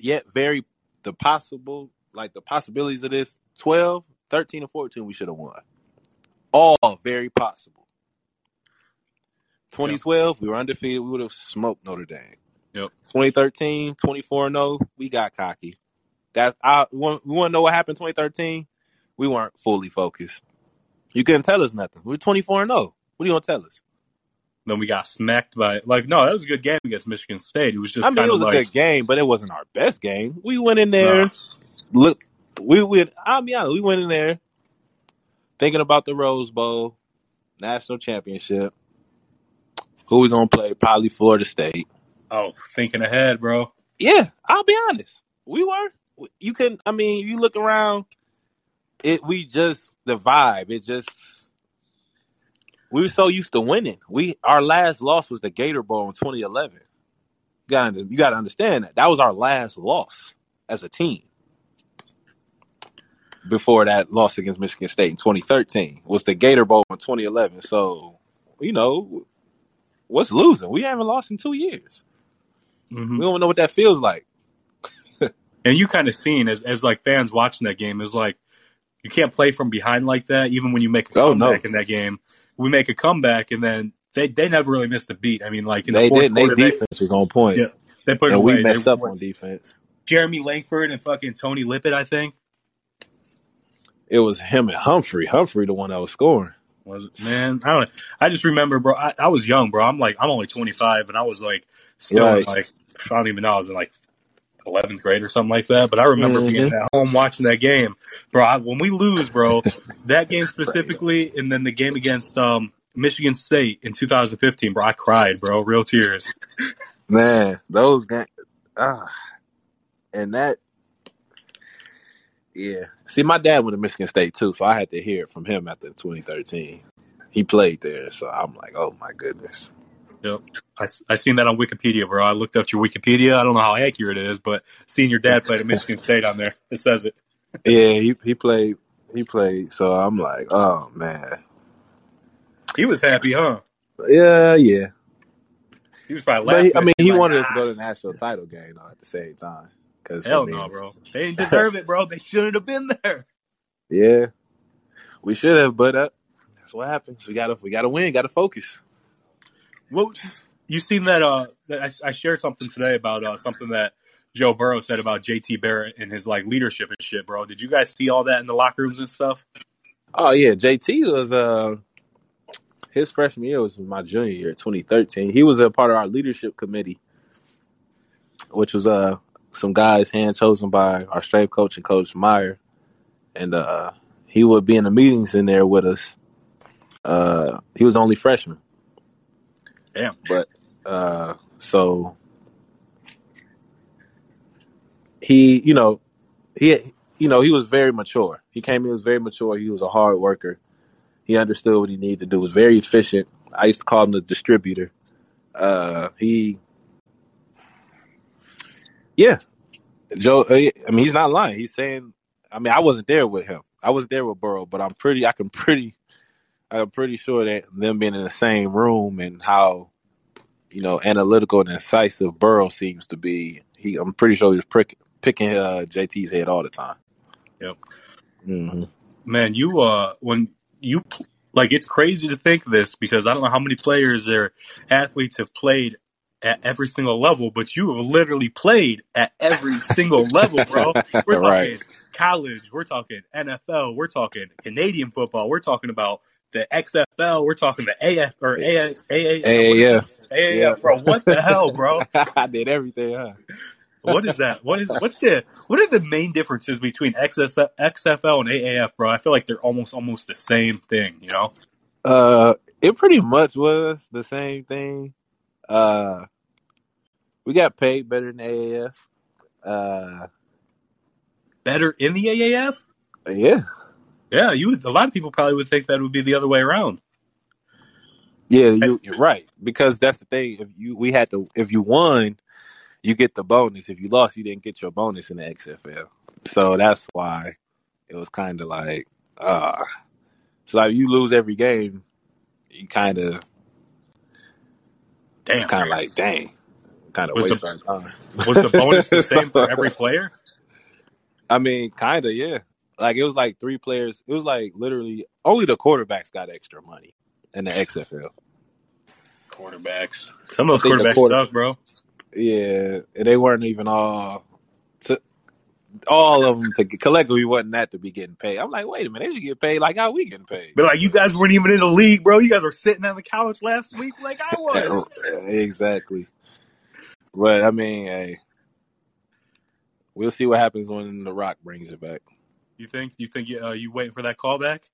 yet very the possible, like the possibilities of this 12, 13, and 14, we should have won. All very possible. 2012, we were undefeated. We would have smoked Notre Dame. Yep. 2013, 24 0, we got cocky. That I we want, to know what happened 2013. We weren't fully focused. You couldn't tell us nothing. We're twenty four and zero. What are you gonna tell us? Then we got smacked by like no, that was a good game against Michigan State. It was just I mean, it was of a good game, but it wasn't our best game. We went in there. Nah. Look, we would. I'll be honest. We went in there thinking about the Rose Bowl, national championship. Who we gonna play? Probably Florida State. oh, thinking ahead, bro. Yeah, I'll be honest. We were. You can. I mean, you look around. It. We just the vibe. It just. We were so used to winning. We our last loss was the Gator Bowl in 2011. You got you got to understand that that was our last loss as a team. Before that loss against Michigan State in 2013 was the Gator Bowl in 2011. So you know, what's losing? We haven't lost in two years. hmm We don't know what that feels like. And you kind of seen as as like fans watching that game is like you can't play from behind like that. Even when you make a Oh, no. comeback in that game, we make a comeback and then they they never really missed a beat. I mean, like in the fourth did. Quarter, they, defense was on point, Yeah, they put it and away. we messed They- up on defense. Jeremy Langford and fucking Tony Lippett, I think. It was him and Humphrey. Humphrey, the one that was scoring. Was it man? I don't. I just remember, bro. I, I was young, bro. I'm like, I'm only 25, and I was like, still Right. like, I don't even know. I was in like 11th grade or something like that. But I remember being Mhm. at home watching that game, bro. I, when we lose, bro, that game specifically, and then the game against um, Michigan State in 2015, bro, I cried, bro, real tears. Man, those games. Ah, and that. Yeah. See, my dad went to Michigan State too, so I had to hear it from him after 2013. He played there, so I'm like, oh my goodness. Yep. I, I seen that on Wikipedia, bro. I looked up your Wikipedia. I don't know how accurate it is, but seeing your dad played at Michigan State on there, it says it. Yeah, he he played. He played. So I'm like, oh man. He was happy, huh? Yeah, yeah. He was probably laughing. he, I mean, he like, wanted us "Ah." to go to the national title game though at the same time. Cause I Hell mean, no, bro. They didn't deserve it, bro. They shouldn't have been there. Yeah, we should have, but uh, that's what happens. We gotta, we gotta win. Got to focus. What you seen that? Uh, that I, I shared something today about uh, something that Joe Burrow said about JT Barrett and his like leadership and shit, bro. Did you guys see all that in the locker rooms and stuff? Oh yeah, JT was uh his freshman year was my junior year, 2013. He was a part of our leadership committee, which was uh some guys hand chosen by our strength coach and coach Meyer, and uh he would be in the meetings in there with us. Uh, he was only freshman, Damn. but uh, so he, you know, he, you know, he was very mature. He came in, was very mature. He was a hard worker. He understood what he needed to do. Was very efficient. I used to call him the distributor. Uh, he, yeah, Joe. uh, I mean, he's not lying. He's saying. I mean, I wasn't there with him. I was there with Burrow, but I'm pretty. I can pretty. I'm pretty sure that them being in the same room and how, you know, analytical and incisive Burrow seems to be. He, I'm pretty sure he's prick, picking uh, JT's head all the time. Yep. hmm Man, you uh, when you like, it's crazy to think this because I don't know how many players or athletes have played at every single level, but you have literally played at every single level, bro. We're talking right. college, we're talking NFL, we're talking Canadian football, we're talking about the XFL, we're talking the AF or AA, AA, AAF. AAF, bro. What the hell, bro? I did everything, huh? What is that? What is what's the what are the main differences between XSF, XFL and AAF, bro? I feel like they're almost almost the same thing, you know? Uh, it pretty much was the same thing. Uh, we got paid better than AAF. Uh, Better in the AAF? yeah, Yeah, you would, a lot of people probably would think that would be the other way around. yeah, you, you're right because that's the thing. If you we had to, if you won, you get the bonus. If you lost, you didn't get your bonus in the XFL. So that's why it was kind of like, uh, so like you lose every game, you kind of Damn. it's kind of like, dang, kind of Was waste the- our time. Was the bonus the same for every player? I mean, kind of, yeah. Like it was like three players. It was like literally only the quarterbacks got extra money in the XFL. Quarterbacks. Some of those I think the quarterbacks quarter- suck, bro. Yeah, and they weren't even all. To, all of them to collectively wasn't that to be getting paid. I'm like, wait a minute, they should get paid like how we getting paid. But like, you guys weren't even in the league, bro. You guys were sitting on the couch last week like I was. exactly. But I mean, hey, we'll see what happens when The Rock brings it back. You think? You think you, uh, you waiting for that call back?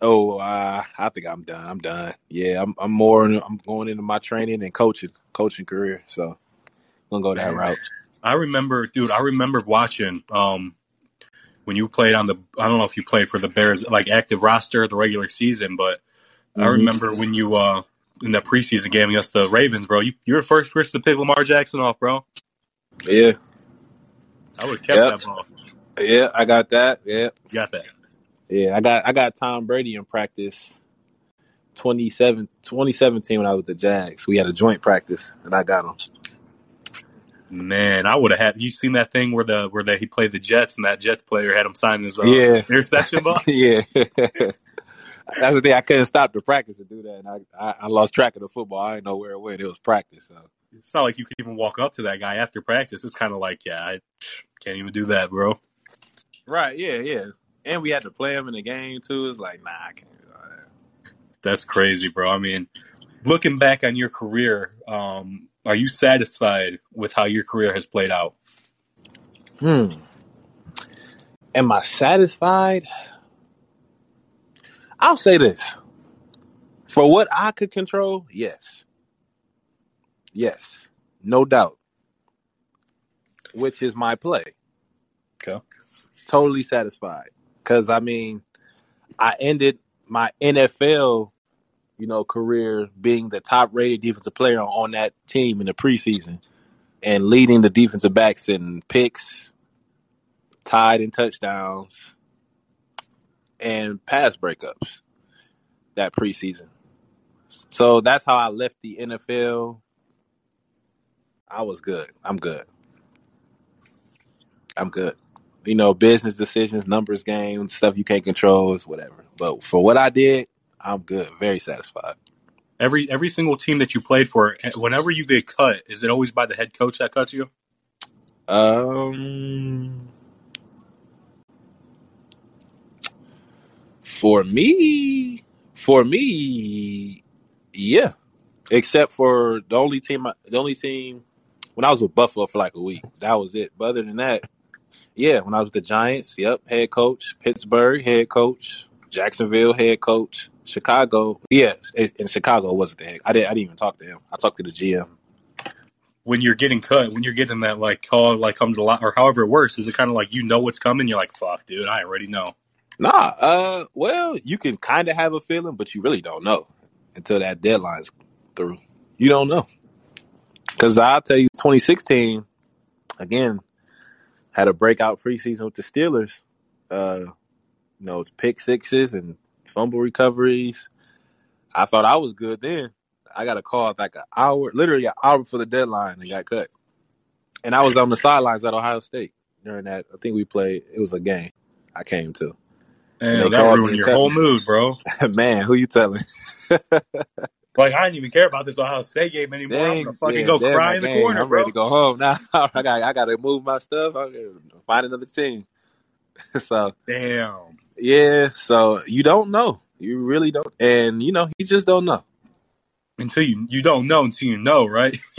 Oh, uh, I think I'm done. I'm done. Yeah, I'm. I'm more. I'm going into my training and coaching, coaching career. So I'm gonna go that route. I remember, dude. I remember watching um, when you played on the. I don't know if you played for the Bears, like active roster, the regular season, but mm-hmm. I remember when you uh, in that preseason game against the Ravens, bro. You you're the first person to pick Lamar Jackson off, bro. Yeah, I would have kept yep. that ball. Yeah, I got that. Yeah, you got that. Yeah, I got I got Tom Brady in practice 2017 when I was with the Jags. We had a joint practice and I got him. Man, I would have had you seen that thing where the where the, he played the Jets and that Jets player had him sign his uh, yeah. interception ball. yeah, that's the thing. I couldn't stop the practice to do that, and I, I, I lost track of the football. I didn't know where it went. It was practice. So it's not like you could even walk up to that guy after practice. It's kind of like, yeah, I can't even do that, bro. Right? Yeah, yeah and we had to play him in the game too. It's like, nah, I can't do that. That's crazy, bro. I mean, looking back on your career, um, are you satisfied with how your career has played out? Hmm. Am I satisfied? I'll say this. For what I could control, yes. Yes. No doubt. Which is my play. Totally satisfied. Because I mean, I ended my NFL, you know, career being the top rated defensive player on that team in the preseason and leading the defensive backs in picks, tied in touchdowns, and pass breakups that preseason. So that's how I left the NFL. I was good. I'm good. I'm good you know, business decisions, numbers game, stuff you can't control is whatever. But for what I did, I'm good, very satisfied. Every every single team that you played for, eh, whenever you get cut, is it always by the head coach that cuts you? Um, for me, for me, yeah. Except for the only team, the only team when I was with Buffalo for like a week, that was it. But other than that, yeah, when I was with the Giants, yep, head coach. Pittsburgh, head coach. Jacksonville, head coach. Chicago, yes, in Chicago wasn't the head. I didn't. I didn't even talk to him. I talked to the GM. When you're getting cut, when you're getting that like call, like come to lot, or however it works, is it kind of like you know what's coming? You're like, fuck, dude, I already know. Nah, uh, well, you can kind of have a feeling, but you really don't know until that deadline's through. You don't know because I'll tell you, 2016, again, had a breakout preseason with the Steelers. Uh, you know, pick sixes and fumble recoveries. I thought I was good then. I got a call like an hour, literally an hour for the deadline, and got cut. And I was on the sidelines at Ohio State during that. I think we played. It was a game I came to. And that ruined your whole mood, bro. Man, who you telling? Like I didn't even care about this Ohio State game anymore. Dang, I'm gonna fucking yeah, go cry in the corner, I'm bro. ready to go home now. I got I got to move my stuff. I find another team. so damn. Yeah. So you don't know. You really don't, and you know you just don't know until you you don't know until you know, right?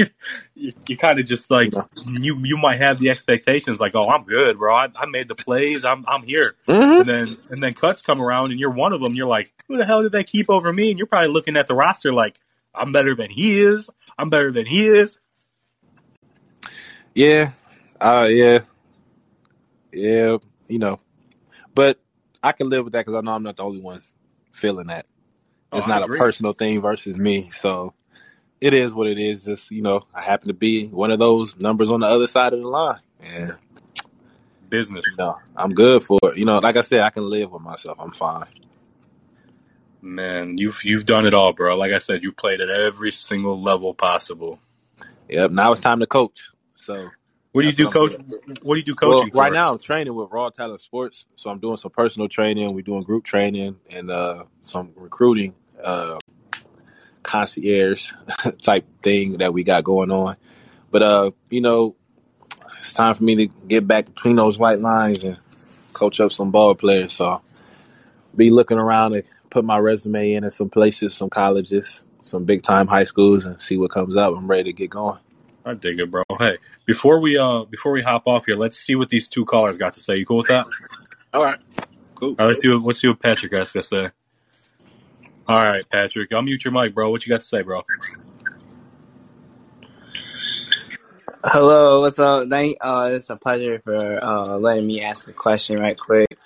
you, you kind of just like you you might have the expectations like, oh, I'm good, bro. I, I made the plays. I'm I'm here. Mm-hmm. And then and then cuts come around and you're one of them. You're like, who the hell did they keep over me? And you're probably looking at the roster like, I'm better than he is. I'm better than he is. Yeah, uh, yeah, yeah. You know, but I can live with that because I know I'm not the only one feeling that. Oh, it's oh, not a personal thing versus me. So it is what it is. Just, you know, I happen to be one of those numbers on the other side of the line. Yeah. Business. You know, I'm good for it. You know, like I said, I can live with myself. I'm fine. Man, you've you've done it all, bro. Like I said, you played at every single level possible. Yep. Now it's time to coach. So what do you do, coach? What do you do, coaching? Well, right now, I'm training with Raw Talent Sports, so I'm doing some personal training. We're doing group training and uh, some recruiting, uh, concierge type thing that we got going on. But uh, you know, it's time for me to get back between those white lines and coach up some ball players. So be looking around and put my resume in at some places, some colleges, some big time high schools, and see what comes up. I'm ready to get going. I dig it, bro. Hey, before we uh before we hop off here, let's see what these two callers got to say. You cool with that? All right, cool. All right, let's see what let's see what Patrick has to say. All right, Patrick, I'll mute your mic, bro. What you got to say, bro? Hello, what's up? Thank uh it's a pleasure for uh letting me ask a question right quick.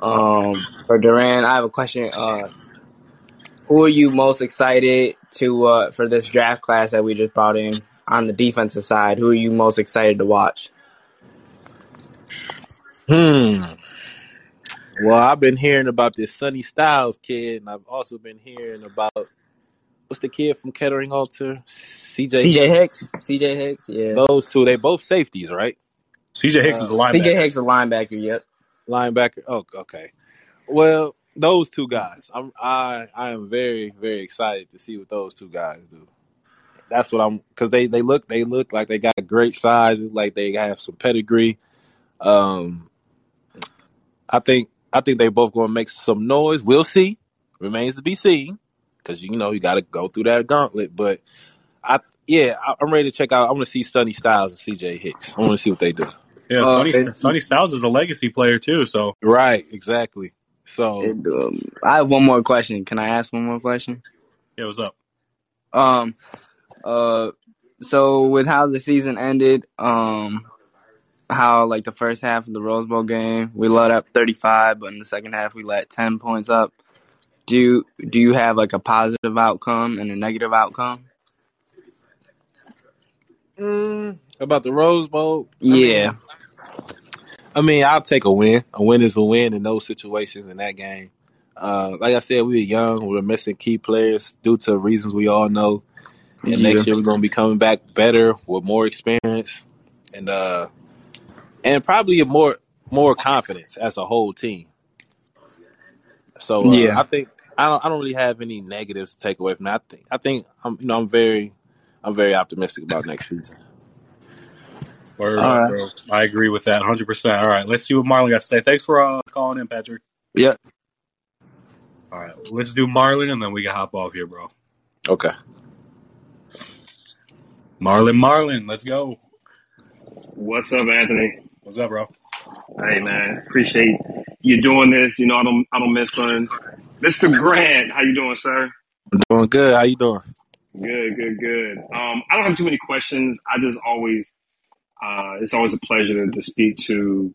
Um for Doran, I have a question. Uh who are you most excited to uh for this draft class that we just brought in on the defensive side? Who are you most excited to watch? Hmm. Well, I've been hearing about this Sonny Styles kid, and I've also been hearing about what's the kid from Kettering Alter, CJ. CJ Hicks. CJ Hicks, yeah. Those two, they both safeties, right? CJ Hicks Uh, is a linebacker. CJ Hicks a linebacker, yep. Linebacker. Oh, okay. Well, those two guys, I'm I I am very very excited to see what those two guys do. That's what I'm because they they look they look like they got great size, like they have some pedigree. Um, I think I think they both going to make some noise. We'll see. Remains to be seen because you know you got to go through that gauntlet. But I yeah, I, I'm ready to check out. I want to see Sonny Styles and C.J. Hicks. I want to see what they do. Yeah, Uh, Sonny, and- Sonny Styles is a legacy player too. So Right, exactly. So And, um, I have one more question. Can I ask one more question? yeah, what's up? Um, uh, so with how the season ended, um, how like the first half of the Rose Bowl game, we let up 35, but in the second half we let 10 points up. Do you, do you have like a positive outcome and a negative outcome? mm, about the Rose Bowl, I mean, Yeah, I mean, I'll take a win. A win is a win in those situations in that game. Uh, like I said, we were young. We were missing key players due to reasons we all know. And yeah, next year we're going to be coming back better with more experience and uh, and probably a more more confidence as a whole team. So uh, yeah. I think I don't I don't really have any negatives to take away from that. I think I think I'm you know I'm very I'm very optimistic about next season. Word All right. bro. I agree with that 100. percent All right, let's see what Marlon got to say. Thanks for uh, calling in, Patrick. Yeah. All right, let's do Marlon, and then we can hop off here, bro. Okay. Marlon, Marlon, let's go. What's up, Anthony? What's up, bro? Hey, man, appreciate you doing this. You know, I don't, I don't miss one. Mr. Grant, how you doing, sir? I'm doing good. How you doing? Good, good, good. Um, I don't have too many questions. I just always, uh, it's always a pleasure to, to speak to,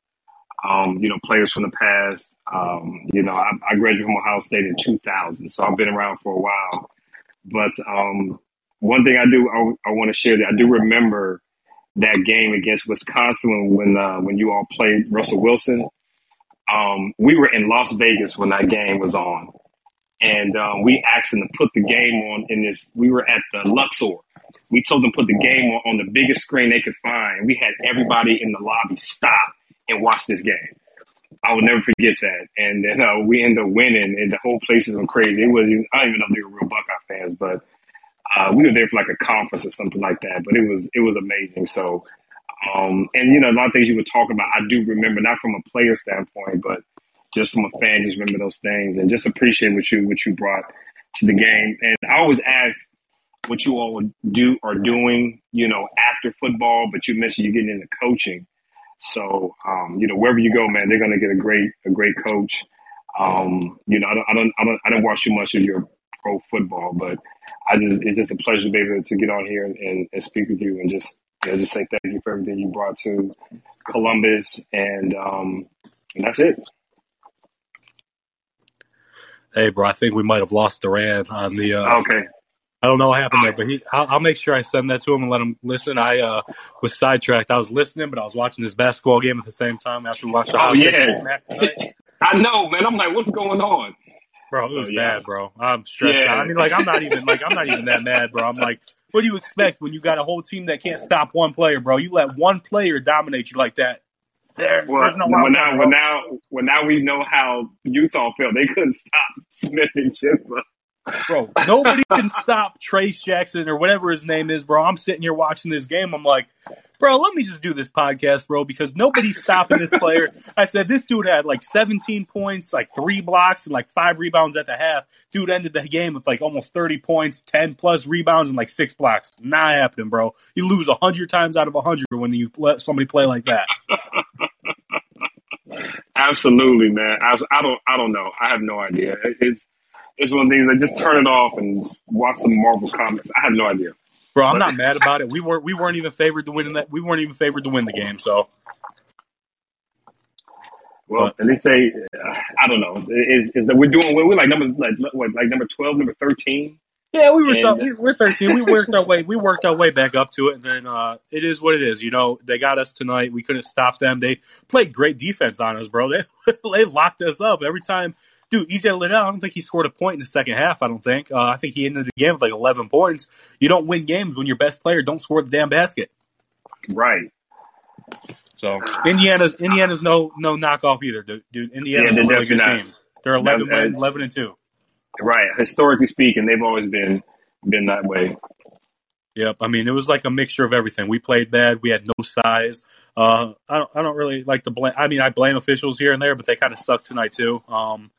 um, you know, players from the past. Um, you know, I, I graduated from Ohio State in 2000, so I've been around for a while. But um, one thing I do, I, I want to share that I do remember that game against Wisconsin when uh, when you all played Russell Wilson. Um, we were in Las Vegas when that game was on, and um, we asked them to put the game on in this. We were at the Luxor. We told them to put the game on on the biggest screen they could find. We had everybody in the lobby stop and watch this game. I will never forget that. And then uh, we ended up winning, and the whole place is going crazy. It was I don't even know if they were real Buckeye fans, but uh, we were there for like a conference or something like that. But it was it was amazing. So, um, and you know, a lot of things you were talking about, I do remember, not from a player standpoint, but just from a fan, just remember those things and just appreciate what you what you brought to the game. And I always ask what you all do are doing, you know, after football. But you mentioned you getting into coaching. So, um, you know, wherever you go, man, they're going to get a great, a great coach. Um, you know, I don't, I don't, I don't, I don't watch too much of your pro football, but I just, it's just a pleasure to be able to get on here and, and, speak with you and just, you know, just say thank you for everything you brought to Columbus, and um, and that's it. Hey, bro, I think we might have lost Doran on the. Uh, Okay, I don't know what happened there, but he. I'll, I'll make sure I send that to him and let him listen. I uh, was sidetracked. I was listening, but I was watching this basketball game at the same time after we watched the Oh, yeah. I know, man. I'm like, what's going on? Bro, it So, was yeah. bad, bro. I'm stressed Yeah. out. I mean, like, I'm not even like I'm not even that mad, bro. I'm like, what do you expect when you got a whole team that can't stop one player, bro? You let one player dominate you like that. There, Well, no well now, well now, well now we know how Utah felt. They couldn't stop Smith and Chipper. bro. Nobody can stop Trayce Jackson or whatever his name is, bro. I'm sitting here watching this game. I'm like, bro, let me just do this podcast, bro, because nobody's stopping this player. I said this dude had like 17 points, like three blocks, and like five rebounds at the half. Dude ended the game with like almost 30 points, 10 plus rebounds, and like six blocks. Not happening, bro. You lose 100 times out of 100 when you let somebody play like that. Absolutely, man. I, I don't. I don't know. I have no idea. It's it's one of the things. I just turn it off and watch some Marvel comics. I have no idea. Bro, I'm not mad about it. We weren't we weren't even favored to win in that. We weren't even favored to win the game. So, well, but, at least they. Uh, I don't know. Is is that we're doing? We're like number like what like number twelve, number thirteen. Yeah, we were and, so, we, we're thirteen. We worked our way. We worked our way back up to it, and then uh, it is what it is. You know, they got us tonight. We couldn't stop them. They played great defense on us, bro. They they locked us up every time dude, EJ Liddell, I don't think he scored a point in the second half. I don't think. Uh, I think he ended the game with like 11 points. You don't win games when your best player don't score the damn basket. Right. So Indiana's Indiana's no no knockoff either, dude. dude Indiana's yeah, a really good not. team. They're 11, no, uh, 11 and two. Right. Historically speaking, they've always been been that way. Yep. I mean, it was like a mixture of everything. We played bad. We had no size. Uh, I don't. I don't really like to blame. I mean, I blame officials here and there, but they kind of sucked tonight too. Um,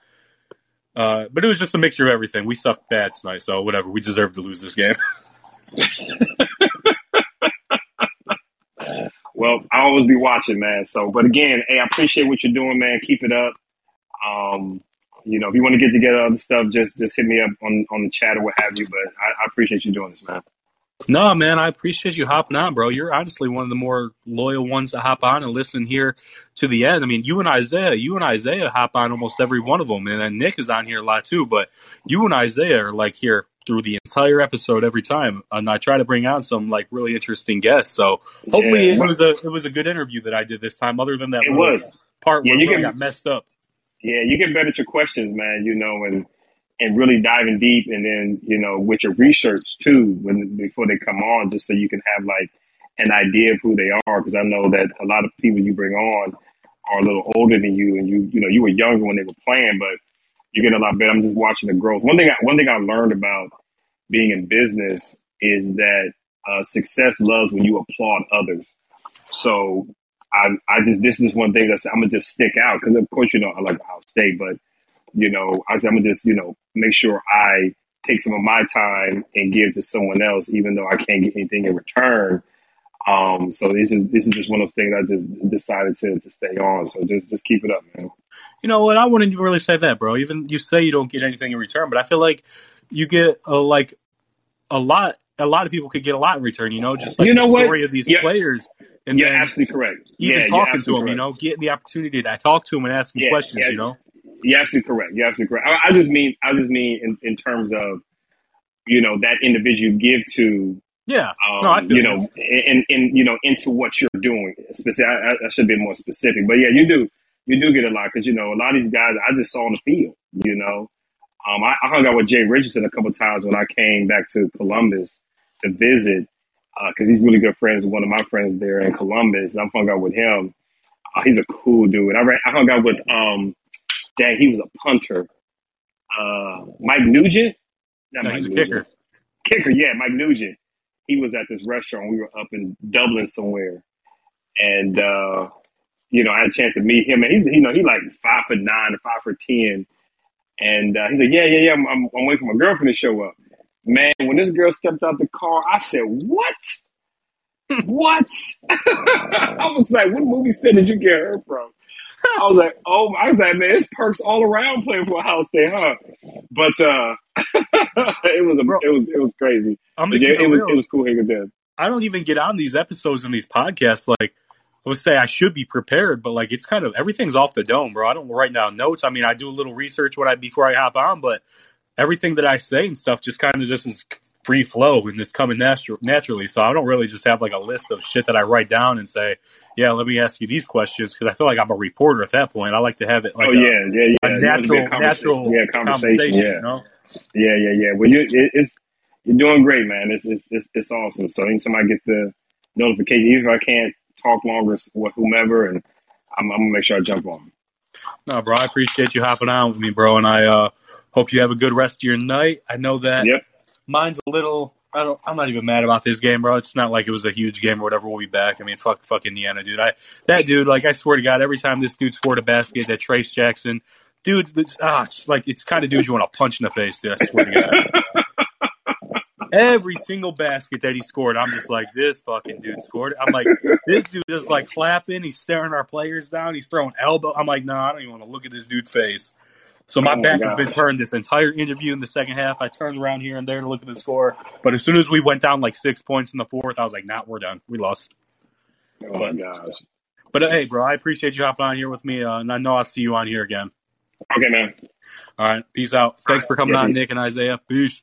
uh, but it was just a mixture of everything. We sucked bad tonight, so whatever. We deserve to lose this game. well, I always be watching, man. So, but again, hey, I appreciate what you're doing, man. Keep it up. Um, you know, if you want to get together other stuff, just just hit me up on on the chat or what have you. But I, I appreciate you doing this, man. No, man, I appreciate you hopping on, bro. You're honestly one of the more loyal ones to hop on and listen here to the end. I mean, you and Isaiah, you and Isaiah hop on almost every one of them, and then Nick is on here a lot too. But you and Isaiah are like here through the entire episode every time, and I try to bring on some like really interesting guests. So hopefully, yeah. it was a it was a good interview that I did this time. Other than that, it was part yeah, where you really got messed up. Yeah, you get better at your questions, man. You know, and and really diving deep and then you know with your research too when before they come on just so you can have like an idea of who they are. Because i know that a lot of people you bring on are a little older than you and you you know you were younger when they were playing but you get a lot better. I'm just watching the growth. One thing I, one thing i learned about being in business is that uh, success loves when you applaud others. So I, I just this is one thing that's I'm gonna just stick out because of course you know I like Ohio State, but you know, I I'm gonna just, you know, make sure I take some of my time and give to someone else, even though I can't get anything in return. Um, so this is this is just one of the things I just decided to to stay on. So just just keep it up, man. You know what? I wouldn't really say that, bro. Even you say you don't get anything in return, but I feel like you get a, like a lot. A lot of people could get a lot in return. You know, just like you know the story what? of these yeah. players. And you're absolutely correct. Even yeah, talking to them, correct. you know, getting the opportunity to talk to them and ask them yeah, questions. You know, you're absolutely correct. You're absolutely correct. I, I just mean, I just mean in, in terms of, you know, that individual give to, yeah, um, no, you know, and, and, you know, into what you're doing. Specific, I, I should be more specific, but yeah, you do, you do get a lot because, you know, a lot of these guys I just saw on the field, you know, um, I, I hung out with Jay Richardson a couple times when I came back to Columbus to visit because uh, he's really good friends with one of my friends there in Columbus, and I hung out with him. Uh, he's a cool dude. I, I hung out with um, Dang, he was a punter. Uh, Mike Nugent. Not no, Mike he's a Nugent. kicker. Kicker, yeah, Mike Nugent. He was at this restaurant. We were up in Dublin somewhere, and uh, you know, I had a chance to meet him. And he's, you know, he like five for nine or five for ten. And uh, he's like, yeah, yeah, yeah. I'm, I'm, I'm waiting for my girlfriend to show up. Man, when this girl stepped out the car, I said, what? what? I was like, what movie set did you get her from? I was like, oh, I was like, man, it's perks all around playing for a house day, huh? But uh, it was a, Bro, it was it was crazy. I'm yeah, it was it was cool hanging there. I don't even get on these episodes and these podcasts. Like I would say, I should be prepared, but like it's kind of everything's off the dome, bro. I don't write down notes. I mean, I do a little research what I before I hop on, but everything that I say and stuff just kind of just is free flow and it's coming natu- naturally. So I don't really just have like a list of shit that I write down and say, yeah, let me ask you these questions because I feel like I'm a reporter at that point. I like to have it like oh, a, yeah, yeah, yeah. a natural, natural yeah, conversation. conversation yeah. You know? yeah, yeah, yeah. Well, you, it, it's you're doing great, man. It's it's it's, it's awesome. So anytime I get the notification, even if I can't talk longer with whomever, and I'm, I'm gonna make sure I jump on. No, bro, I appreciate you hopping on with me, bro, and I uh, hope you have a good rest of your night. I know that. Yep mine's a little I don't. I'm not even mad about this game, bro. It's not like it was a huge game or whatever. We'll be back. I mean, fuck, fuck Indiana, dude. I that dude, like, I swear to God, every time this dude scored a basket, that Trayce Jackson, dude, it's, ah, it's like it's kind of dudes you want to punch in the face, dude. I swear to God. Every single basket that he scored, I'm just like, this fucking dude scored. I'm like, this dude is like clapping. He's staring our players down. He's throwing elbow. I'm like, no, nah, I don't even want to look at this dude's face. So my, Oh my back has been turned this entire interview in the second half. I turned around here and there to look at the score, but as soon as we went down like six points in the fourth, I was like, "Nah, we're done. We lost." Oh my gosh. But uh, hey, bro, I appreciate you hopping on here with me, uh, and I know I'll see you on here again. Okay, man. All right, peace out. Thanks for coming Yeah, on, peace. Nick and Isaiah. Peace.